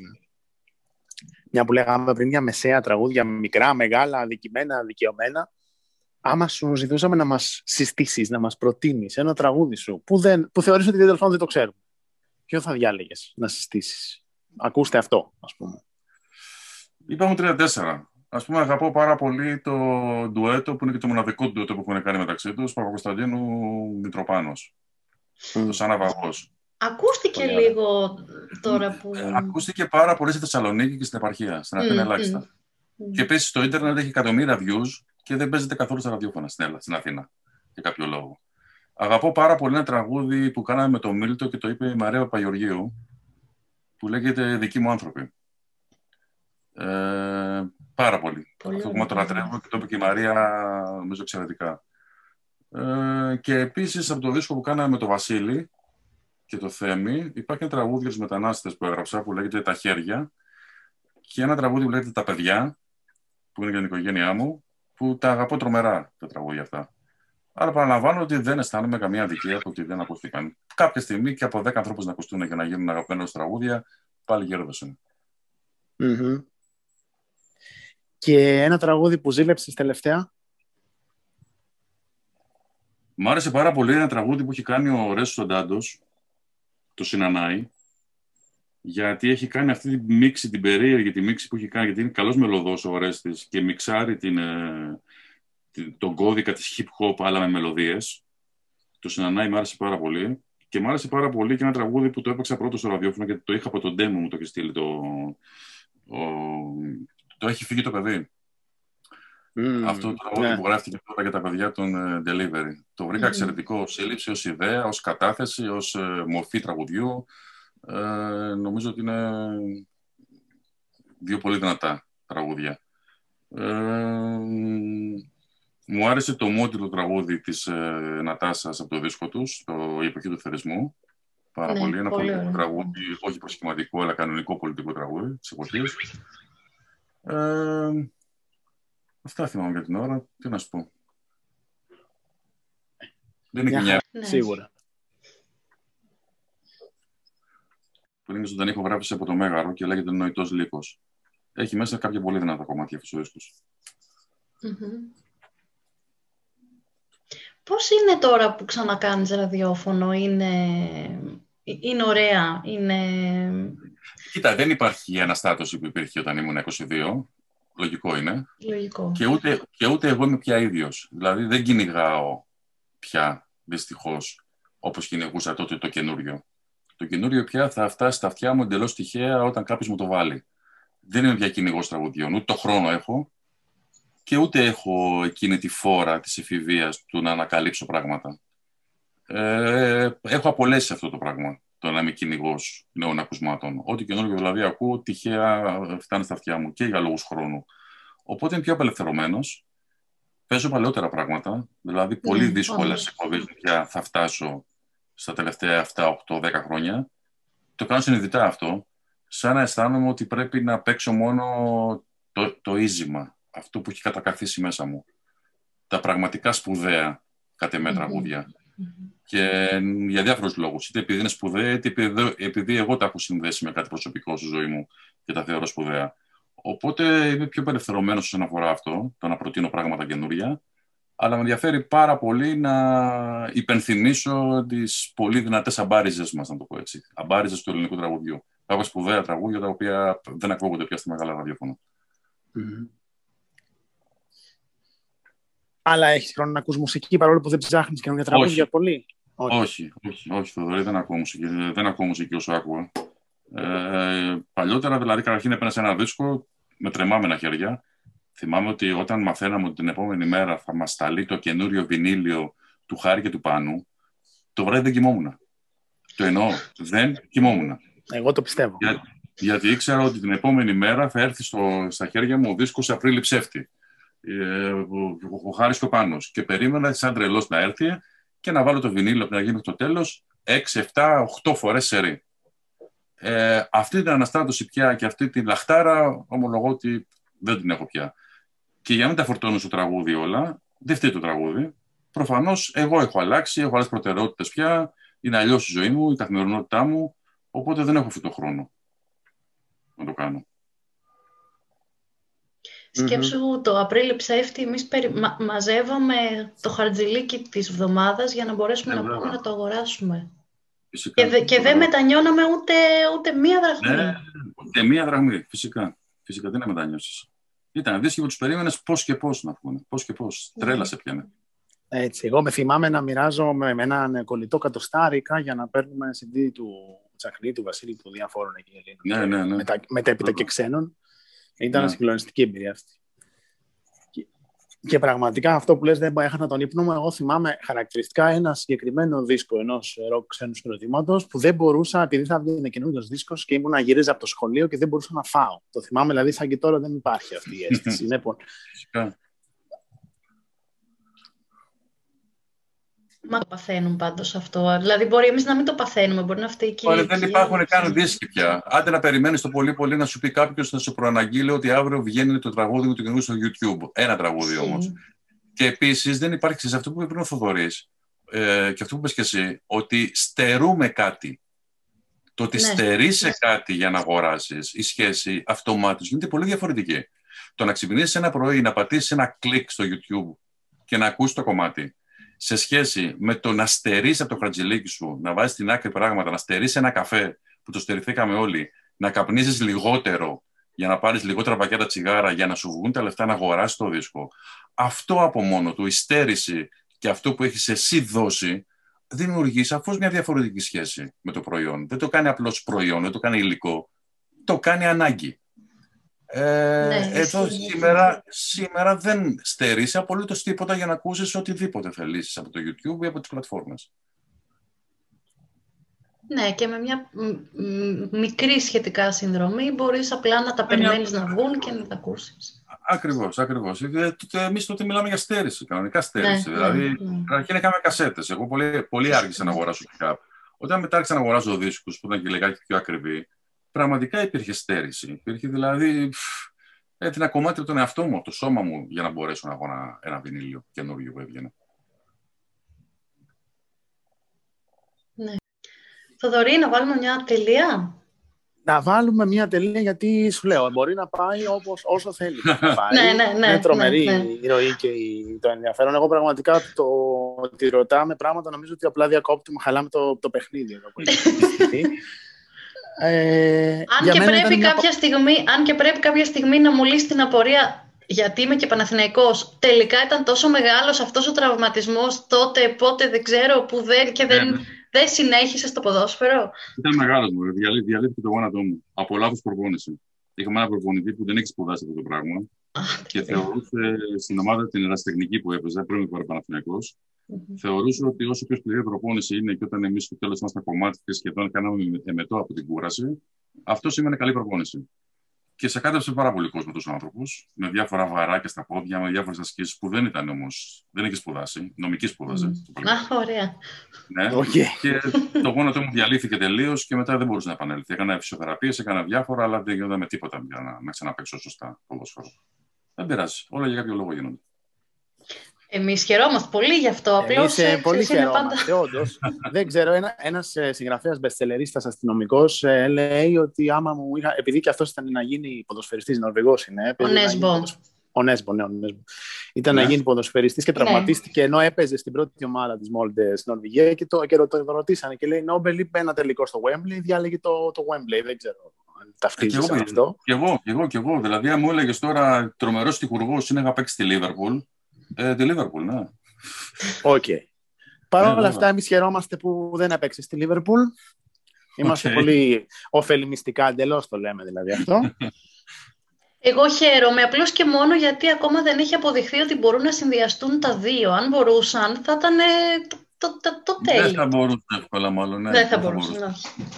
μια που λέγαμε πριν για μεσαία τραγούδια, μικρά, μεγάλα, αδικημένα, δικαιωμένα, άμα σου ζητούσαμε να μας συστήσεις, να μας προτείνεις ένα τραγούδι σου που, δεν, που θεωρείς ότι δεν το ξέρουμε, ποιο θα διάλεγες να συστήσεις; Ακούστε αυτό, ας πούμε. Είπαμε 34. Ας πούμε, αγαπώ πάρα πολύ το ντουέτο που είναι και το μοναδικό ντουέτο που έχουν κάνει μεταξύ τους, Παπακοσταντίνου Μητροπάνος. Mm. Το Σαν Αβαγός. Ακούστηκε λίγο τώρα που... Ε, ακούστηκε πάρα πολύ στη Θεσσαλονίκη και στην επαρχία, στην Αθήνα mm, ελάχιστα. Mm. Και επίσης το ίντερνετ έχει εκατομμύρια views και δεν παίζεται καθόλου στα ραδιόφωνα στην, Ελλάδα, στην Αθήνα, για κάποιο λόγο. Αγαπώ πάρα πολύ ένα τραγούδι που κάναμε με τον Μίλτο και το είπε η Μαρία Παπαγεωργίου, που λέγεται «Δικοί μου άνθρωποι». Ε, πάρα πολύ. πολύ Αυτό που το λατρεύω και το είπε και η Μαρία, νομίζω εξαιρετικά. Ε, και επίσης από το δίσκο που κάναμε με τον Βασίλη και το Θέμη, υπάρχει ένα τραγούδι για τους μετανάστες που έγραψα που λέγεται «Τα χέρια» και ένα τραγούδι που λέγεται «Τα παιδιά», που είναι για την οικογένειά μου, που τα αγαπώ τρομερά τα τραγούδια αυτά. Άρα παραλαμβάνω ότι δεν αισθάνομαι καμία αδικία από ότι δεν ακούστηκαν. Κάποια στιγμή και από 10 ανθρώπους να ακουστούν για να γίνουν αγαπημένα τραγούδια, πάλι γέροντας είναι. Και ένα τραγούδι που ζήλεψες τελευταία. Μ' άρεσε πάρα πολύ ένα τραγούδι που έχει κάνει ο Ρέσος Ντάντος, το Συνανάη, γιατί έχει κάνει αυτή τη μίξη, την περίεργη τη μίξη που έχει κάνει, γιατί είναι καλός μελωδός ο Ορέστης και μιξάρει την, ε, την, τον κώδικα της hip hop αλλά με μελωδίες. Το συνανάει, μου άρεσε πάρα πολύ. Και μου άρεσε πάρα πολύ και ένα τραγούδι που το έπαιξα πρώτο στο ραδιόφωνο γιατί το είχα από τον demo μου το έχει στείλει το, ο, το έχει φύγει το παιδί. Mm, Αυτό το τραγούδι ναι. που γράφτηκε τώρα για τα παιδιά των uh, Delivery. Το βρήκα mm. εξαιρετικό ως σύλληψη, ως ιδέα, ως κατάθεση, ως uh, μορφή τραγουδιού. Ε, νομίζω ότι είναι δύο πολύ δυνατά τραγούδια. Ε, μου άρεσε το μόντιλο τραγούδι της ε, Νατάσας από το δίσκο τους, το «Η εποχή του θερισμού». Πάρα ναι, πολύ. Ένα πολιτικό τραγούδι, όχι προσχηματικό, αλλά κανονικό πολιτικό τραγούδι της εποχής. Ε, αυτά θυμάμαι για την ώρα. Τι να σου πω. Δεν είναι κοινιά. Ναι. Σίγουρα. που είναι ζωντανή ηχογράφηση από το Μέγαρο και λέγεται Νοητός Λύκος. Έχει μέσα κάποια πολύ δυνατά κομμάτια αυτός ο δίσκος. Mm-hmm. Πώς είναι τώρα που ξανακάνεις ραδιόφωνο, είναι, είναι ωραία, είναι... Κοίτα, δεν υπάρχει η αναστάτωση που υπήρχε όταν ήμουν 22. Λογικό είναι. Λογικό. Και ούτε, και ούτε εγώ είμαι πια ίδιος. Δηλαδή δεν κυνηγάω πια, δυστυχώς, όπως κυνηγούσα τότε το καινούριο. Το καινούριο πια θα φτάσει στα αυτιά μου εντελώς τυχαία όταν κάποιος μου το βάλει. Δεν είμαι πια κυνηγός τραγουδιών. Ούτε το χρόνο έχω και ούτε έχω εκείνη τη φόρα της εφηβείας του να ανακαλύψω πράγματα. Ε, έχω απολέσει αυτό το πράγμα. Το να είμαι κυνηγός νέων ακουσμάτων. Ό,τι καινούριο δηλαδή ακούω, τυχαία φτάνει στα αυτιά μου και για λόγους χρόνου. Οπότε είμαι πιο απελευθερωμένος. Παίζω παλαιότερα πράγματα. Δηλαδή, πολύ mm, δύσκολε εκπομπέ πια θα φτάσω στα τελευταία 7, 8, 10 χρόνια. Το κάνω συνειδητά αυτό, σαν να αισθάνομαι ότι πρέπει να παίξω μόνο το, το ίζημα, αυτό που έχει κατακαθίσει μέσα μου. Τα πραγματικά σπουδαία κατ' εμέ τραγούδια. Και για διάφορους λόγους. Είτε επειδή είναι σπουδαία, είτε επειδή εγώ τα έχω συνδέσει με κάτι προσωπικό στη ζωή μου και τα θεωρώ σπουδαία. Οπότε είμαι πιο απελευθερωμένος όσον αφορά αυτό, το να προτείνω πράγματα καινούρια αλλά με ενδιαφέρει πάρα πολύ να υπενθυμίσω τις πολύ δυνατές αμπάριζες μας, να το πω έτσι. Αμπάριζες του ελληνικού τραγουδιού. Κάποια σπουδαία τραγούδια τα οποία δεν ακούγονται πια στη μεγάλα ραδιόφωνα. Mm-hmm. Αλλά έχεις χρόνο να ακούς μουσική παρόλο που δεν ψάχνεις καινούργια τραγούδια όχι. πολύ. Όχι, όχι, όχι, όχι Θοδωρή, δεν ακούω μουσική, δεν ακούω μουσική όσο άκουγα. Ε, παλιότερα, δηλαδή, καταρχήν έπαιρνες ένα δίσκο, με τρεμάμενα χέρια. Θυμάμαι ότι όταν μαθαίναμε ότι την επόμενη μέρα θα μας σταλεί το καινούριο βινίλιο του Χάρη και του Πάνου, το βράδυ δεν κοιμόμουν. Το εννοώ, δεν κοιμόμουν. Εγώ το πιστεύω. Για, γιατί ήξερα ότι την επόμενη μέρα θα έρθει στο, στα χέρια μου ο δίσκος Απρίλη Ψεύτη. Ε, ο, ο Χάρης και Και περίμενα σαν τρελός να έρθει και να βάλω το βινίλιο από να γίνει το τέλος 6, 7, 8 φορές σε Ε, αυτή την αναστάτωση πια και αυτή την λαχτάρα ομολογώ ότι δεν την έχω πια. Και για να μην τα φορτώνω στο τραγούδι όλα, δεν φταίει το τραγούδι. Προφανώς εγώ έχω αλλάξει, έχω άλλες προτεραιότητες πια. Είναι αλλιώς η ζωή μου, η καθημερινότητά μου. Οπότε δεν έχω αυτό το χρόνο να το κάνω. Σκέψου το Απρίλιο ψεύτη, εμείς περι... μα... μαζεύαμε το χαρτζιλίκι της εβδομάδας για να μπορέσουμε να, πούμε, να το αγοράσουμε. Φυσικά. Και, δε, και δεν μετανιώναμε ούτε, ούτε μία δραχμή. Ναι, ούτε μία δραχμή, φυσικά. Φυσικά δεν μετανιώσεις. Ήταν δύσκολο που τους περίμενες πώς και πώς να πούνε. Πώς και πώς. Ναι. Τρέλα σε πιάνε. Έτσι, εγώ με θυμάμαι να μοιράζω με, με έναν κολλητό κατοστάρικα για να παίρνουμε CD του Τσαχνή, του Βασίλη, του διαφόρων εκεί Ελλήνων. Ναι, ναι, ναι. Μετα, μετέπειτα και ξένων. Ήταν ναι. συγκλονιστική εμπειρία αυτή. Και πραγματικά αυτό που λες δεν έχανα τον ύπνο μου. Εγώ θυμάμαι χαρακτηριστικά ένα συγκεκριμένο δίσκο ενός ροκ ξένου συγκροτήματο που δεν μπορούσα, επειδή θα βγει ένα καινούριο δίσκος και ήμουν να γυρίζα από το σχολείο και δεν μπορούσα να φάω. Το θυμάμαι δηλαδή σαν και τώρα δεν υπάρχει αυτή η αίσθηση. λοιπόν, Μα το παθαίνουν πάντως αυτό. Δηλαδή, μπορεί εμείς να μην το παθαίνουμε, μπορεί να φταίει και. δεν υπάρχουν καν δίσκοι πια. Άντε να περιμένεις το πολύ πολύ να σου πει κάποιος να σου προαναγγείλει ότι αύριο βγαίνει το τραγούδι μου του καινούργιου στο YouTube. Ένα τραγούδι όμως. Και επίσης δεν υπάρχει σε αυτό που είπε πριν ο Θοδωρής ε, και αυτό που είπες και εσύ, ότι στερούμε κάτι. Το ότι ναι. στερείσαι κάτι για να αγοράσει, η σχέση αυτομάτως γίνεται πολύ διαφορετική. Το να ξυπνήσεις ένα πρωί, να πατήσεις ένα κλικ στο YouTube και να ακούσεις το κομμάτι σε σχέση με το να στερήσει από το χαρτζηλίκι σου, να βάζεις στην άκρη πράγματα, να στερήσει ένα καφέ που το στερηθήκαμε όλοι, να καπνίζεις λιγότερο για να πάρεις λιγότερα πακέτα τσιγάρα για να σου βγουν τα λεφτά να αγοράσεις το δίσκο. Αυτό από μόνο του, η στέρηση και αυτό που έχεις εσύ δώσει, δημιουργεί σαφώς μια διαφορετική σχέση με το προϊόν. Δεν το κάνει απλώς προϊόν, δεν το κάνει υλικό. Το κάνει ανάγκη. Ε, ναι, εδώ σήμερα, σήμερα δεν στερείς απολύτως τίποτα για να ακούσεις οτιδήποτε θελήσεις από το YouTube ή από τις πλατφόρμες. Ναι, και με μια μικρή σχετικά συνδρομή μπορείς απλά να τα περιμένεις να βγουν και να τα ακούσεις. Ακριβώς, ακριβώς. Ε, εμείς τότε μιλάμε για στέρηση, κανονικά στέρηση. Ναι, δηλαδή, ναι, ναι. αρχήν είχαμε κασέτες. Εγώ πολύ, πολύ άργησα να αγοράσω pick Όταν μετά άρχισα να αγοράζω δίσκους που ήταν και λιγάκι πιο ακριβή, πραγματικά υπήρχε στέρηση. Υπήρχε δηλαδή έτσι ένα κομμάτι από τον εαυτό μου, από το σώμα μου, για να μπορέσω να έχω ένα, ένα βινίλιο καινούργιο που έβγαινε. Ναι. Θοδωρή, να βάλουμε μια τελεία; Να βάλουμε μια τελεία γιατί σου λέω, μπορεί να πάει όπως, όσο θέλει να πάει. ναι, ναι, ναι, Είναι τρομερή ναι, ναι. η ροή και το ενδιαφέρον. Εγώ πραγματικά το ότι ρωτάμε πράγματα νομίζω ότι απλά διακόπτουμε, χαλάμε το, το παιχνίδι. Εδώ, ε, αν, και πρέπει κάποια στιγμή, αν και πρέπει κάποια στιγμή να μου λύσει την απορία γιατί είμαι και Παναθηναϊκός, τελικά ήταν τόσο μεγάλος αυτός ο τραυματισμός τότε, πότε δεν ξέρω, που δεν, και δεν, ναι, ναι. δεν συνέχισε στο ποδόσφαιρο. Ήταν μεγάλος μου, διαλύθηκε το γόνατό μου από λάθος προπόνηση. Είχαμε ένα προπονητή που δεν έχει σπουδάσει αυτό το πράγμα και θεωρούσε στην ομάδα την ερασιτεχνική που έπαιζε πριν με Παναθηναϊκός Mm-hmm. Θεωρούσα ότι όσο πιο σκληρή προπόνηση είναι και όταν εμείς στο τέλος ήμασταν κομμάτι και σχεδόν κάναμε εμετό από την κούραση, αυτό σημαίνει καλή προπόνηση. Και σε κάτεψε πάρα πολύ κόσμο τους άνθρωπου, με διάφορα βαράκια στα πόδια, με διάφορες ασκήσεις που δεν ήταν όμως. Δεν είχε σπουδάσει. Νομική σπούδαζε. Mm. Αχ, ωραία. Ναι. Okay. Και το γόνατο μου διαλύθηκε τελείως και μετά δεν μπορούσε να επανέλθει. Έκανα φυσιοθεραπείες, έκανα διάφορα, αλλά δεν γινόταν με τίποτα για να, να ξαναπέξω σωστά ποδόσφαιρο. Δεν πειράζει. Όλα για κάποιο λόγο γίνονται. Εμείς χαιρόμαστε πολύ γι' αυτό. Απλώς πολύ χαιρόμαστε, πάντα... όντως. Δεν ξέρω, ένα ένας ε, συγγραφέας μπεστελερίστας αστυνομικός ε, λέει ότι άμα μου είχα, επειδή και αυτός ήταν να γίνει ποδοσφαιριστής, Νορβηγός είναι. Ο Νέσμπο. Ο Νέσμπο, ναι, ο Νέσμπο. Ήταν ναι. να γίνει ποδοσφαιριστής και ναι. τραυματίστηκε ναι. ενώ έπαιζε στην πρώτη ομάδα της Μόλντες στην Νορβηγία και το, και το, το, ρωτήσανε και λέει Νόμπελ είπε ένα τελικό στο Wembley, διάλεγε το, το Wembley, δεν ξέρω ταυτίζει ε, αυτό. Και εγώ, και εγώ, και εγώ. Δηλαδή, αν μου έλεγες τώρα τρομερός τυχουργός είναι να παίξει στη Λίβερπουλ, ε, τη Λίβερπουλ, ναι. OK. Okay. Παρ' όλα ναι, αυτά, εμείς χαιρόμαστε που δεν έπαιξε στη Λίβερπουλ. Είμαστε πολύ ωφελιμιστικά, εντελώς το λέμε δηλαδή αυτό. Εγώ χαίρομαι απλώς και μόνο γιατί ακόμα δεν έχει αποδειχθεί ότι μπορούν να συνδυαστούν τα δύο. Αν μπορούσαν, θα ήταν το, το, το τέλειο. Δεν θα μπορούσε εύκολα, μάλλον. Ναι, δεν θα μπορούσε. Να.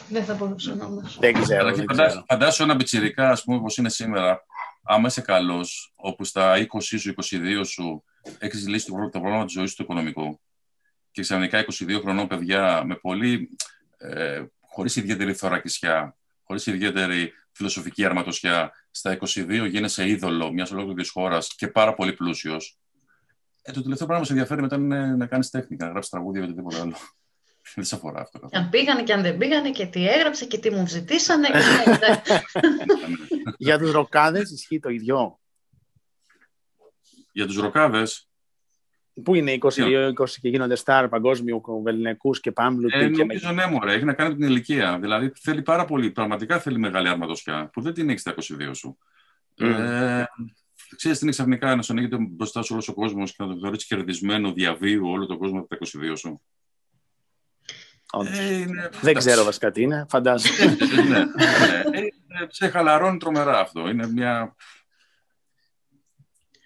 Δεν θα μπορούσε να. Δεν ξέρω. Δεν ξέρω. Φαντάσου ένα πιτσιρικά, ας πούμε, όπως είναι σήμερα, άμα είσαι καλός, όπου στα 20 σου, 22 σου έχει λύσει το πρόβλημα της ζωής του οικονομικού και ξαφνικά 22 χρονών παιδιά με πολύ. Ε, χωρίς ιδιαίτερη θωρακισιά, χωρίς ιδιαίτερη φιλοσοφική αρματοσιά, στα 22 γίνεσαι είδωλο μιας ολόκληρης χώρας και πάρα πολύ πλούσιος. Ε, το τελευταίο πράγμα που σε ενδιαφέρει μετά είναι να κάνεις τέχνικα, να γράψεις τραγούδια ή οτιδήποτε άλλο. Δεν σε αφορά αυτό. Αν πήγανε και αν δεν πήγανε και τι έγραψε και τι μου ζητήσανε. Για τους ροκάδες ισχύει το ίδιο. Για τους ροκάδες. Πού είναι 22-20 και γίνονται στάρ παγκόσμιου βεληνικούς και πάμπλου. Ε, και νομίζω ναι, μωρέ, έχει να κάνει με την ηλικία. Δηλαδή θέλει πάρα πολύ, πραγματικά θέλει μεγάλη αρματοσιά, που δεν την έχεις στα 22 σου. Mm. Ε, ξέρεις τι είναι ξαφνικά να σου ανοίγεται μπροστά σου όλος ο κόσμος και να το θεωρεί κερδισμένο διαβίου όλο τον κόσμο από τα 22 σου. Ε, δεν ξέρω βασικά τι είναι, φαντάζομαι. ναι, ναι, ναι. σε χαλαρώνει τρομερά αυτό. Είναι μια...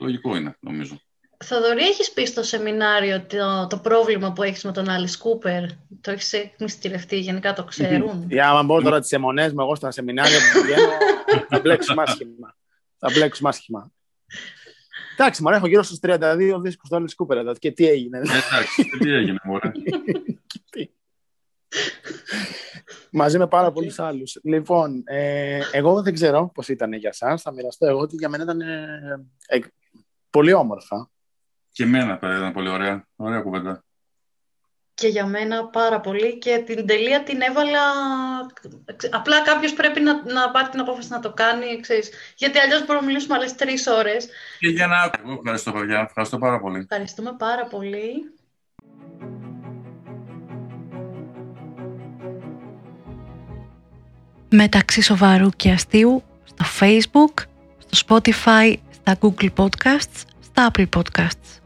Λογικό είναι, νομίζω. Θοδωρή, έχεις πει στο σεμινάριο το, το πρόβλημα που έχεις με τον Άλλη Κούπερ. Το έχεις εκμυστηρευτεί, γενικά το ξέρουν; Για άμα μπω τώρα τις αιμονές μου, εγώ στα σεμινάρια που πηγαίνω, θα μπλέξουμε άσχημα. Θα μπλέξουμε άσχημα. Εντάξει, μωρέ, έχω γύρω στους 32 δίσκους του Άλλη Κούπερ. Και τι έγινε. Εντάξει, τι έγινε, μωρέ. Μαζί με πάρα πολλούς άλλους. Λοιπόν, ε, εγώ δεν ξέρω πώς ήταν για εσάς. Θα μοιραστώ εγώ ότι για μένα ήταν ε, ε, πολύ όμορφα. Και εμένα ήταν πολύ ωραία. Ωραία κουβέντα. Και για μένα πάρα πολύ και την τελεία την έβαλα... Απλά κάποιος πρέπει να, να πάρει την απόφαση να το κάνει, ξέρεις. Γιατί αλλιώς μπορούμε να μιλήσουμε άλλες τρεις ώρες. Και για να... Εγώ ευχαριστώ, παιδιά. Ευχαριστώ πάρα πολύ. Ευχαριστούμε πάρα πολύ. Μεταξύ σοβαρού και αστείου στο Facebook, στο Spotify, на Google Podcasts в Podcasts.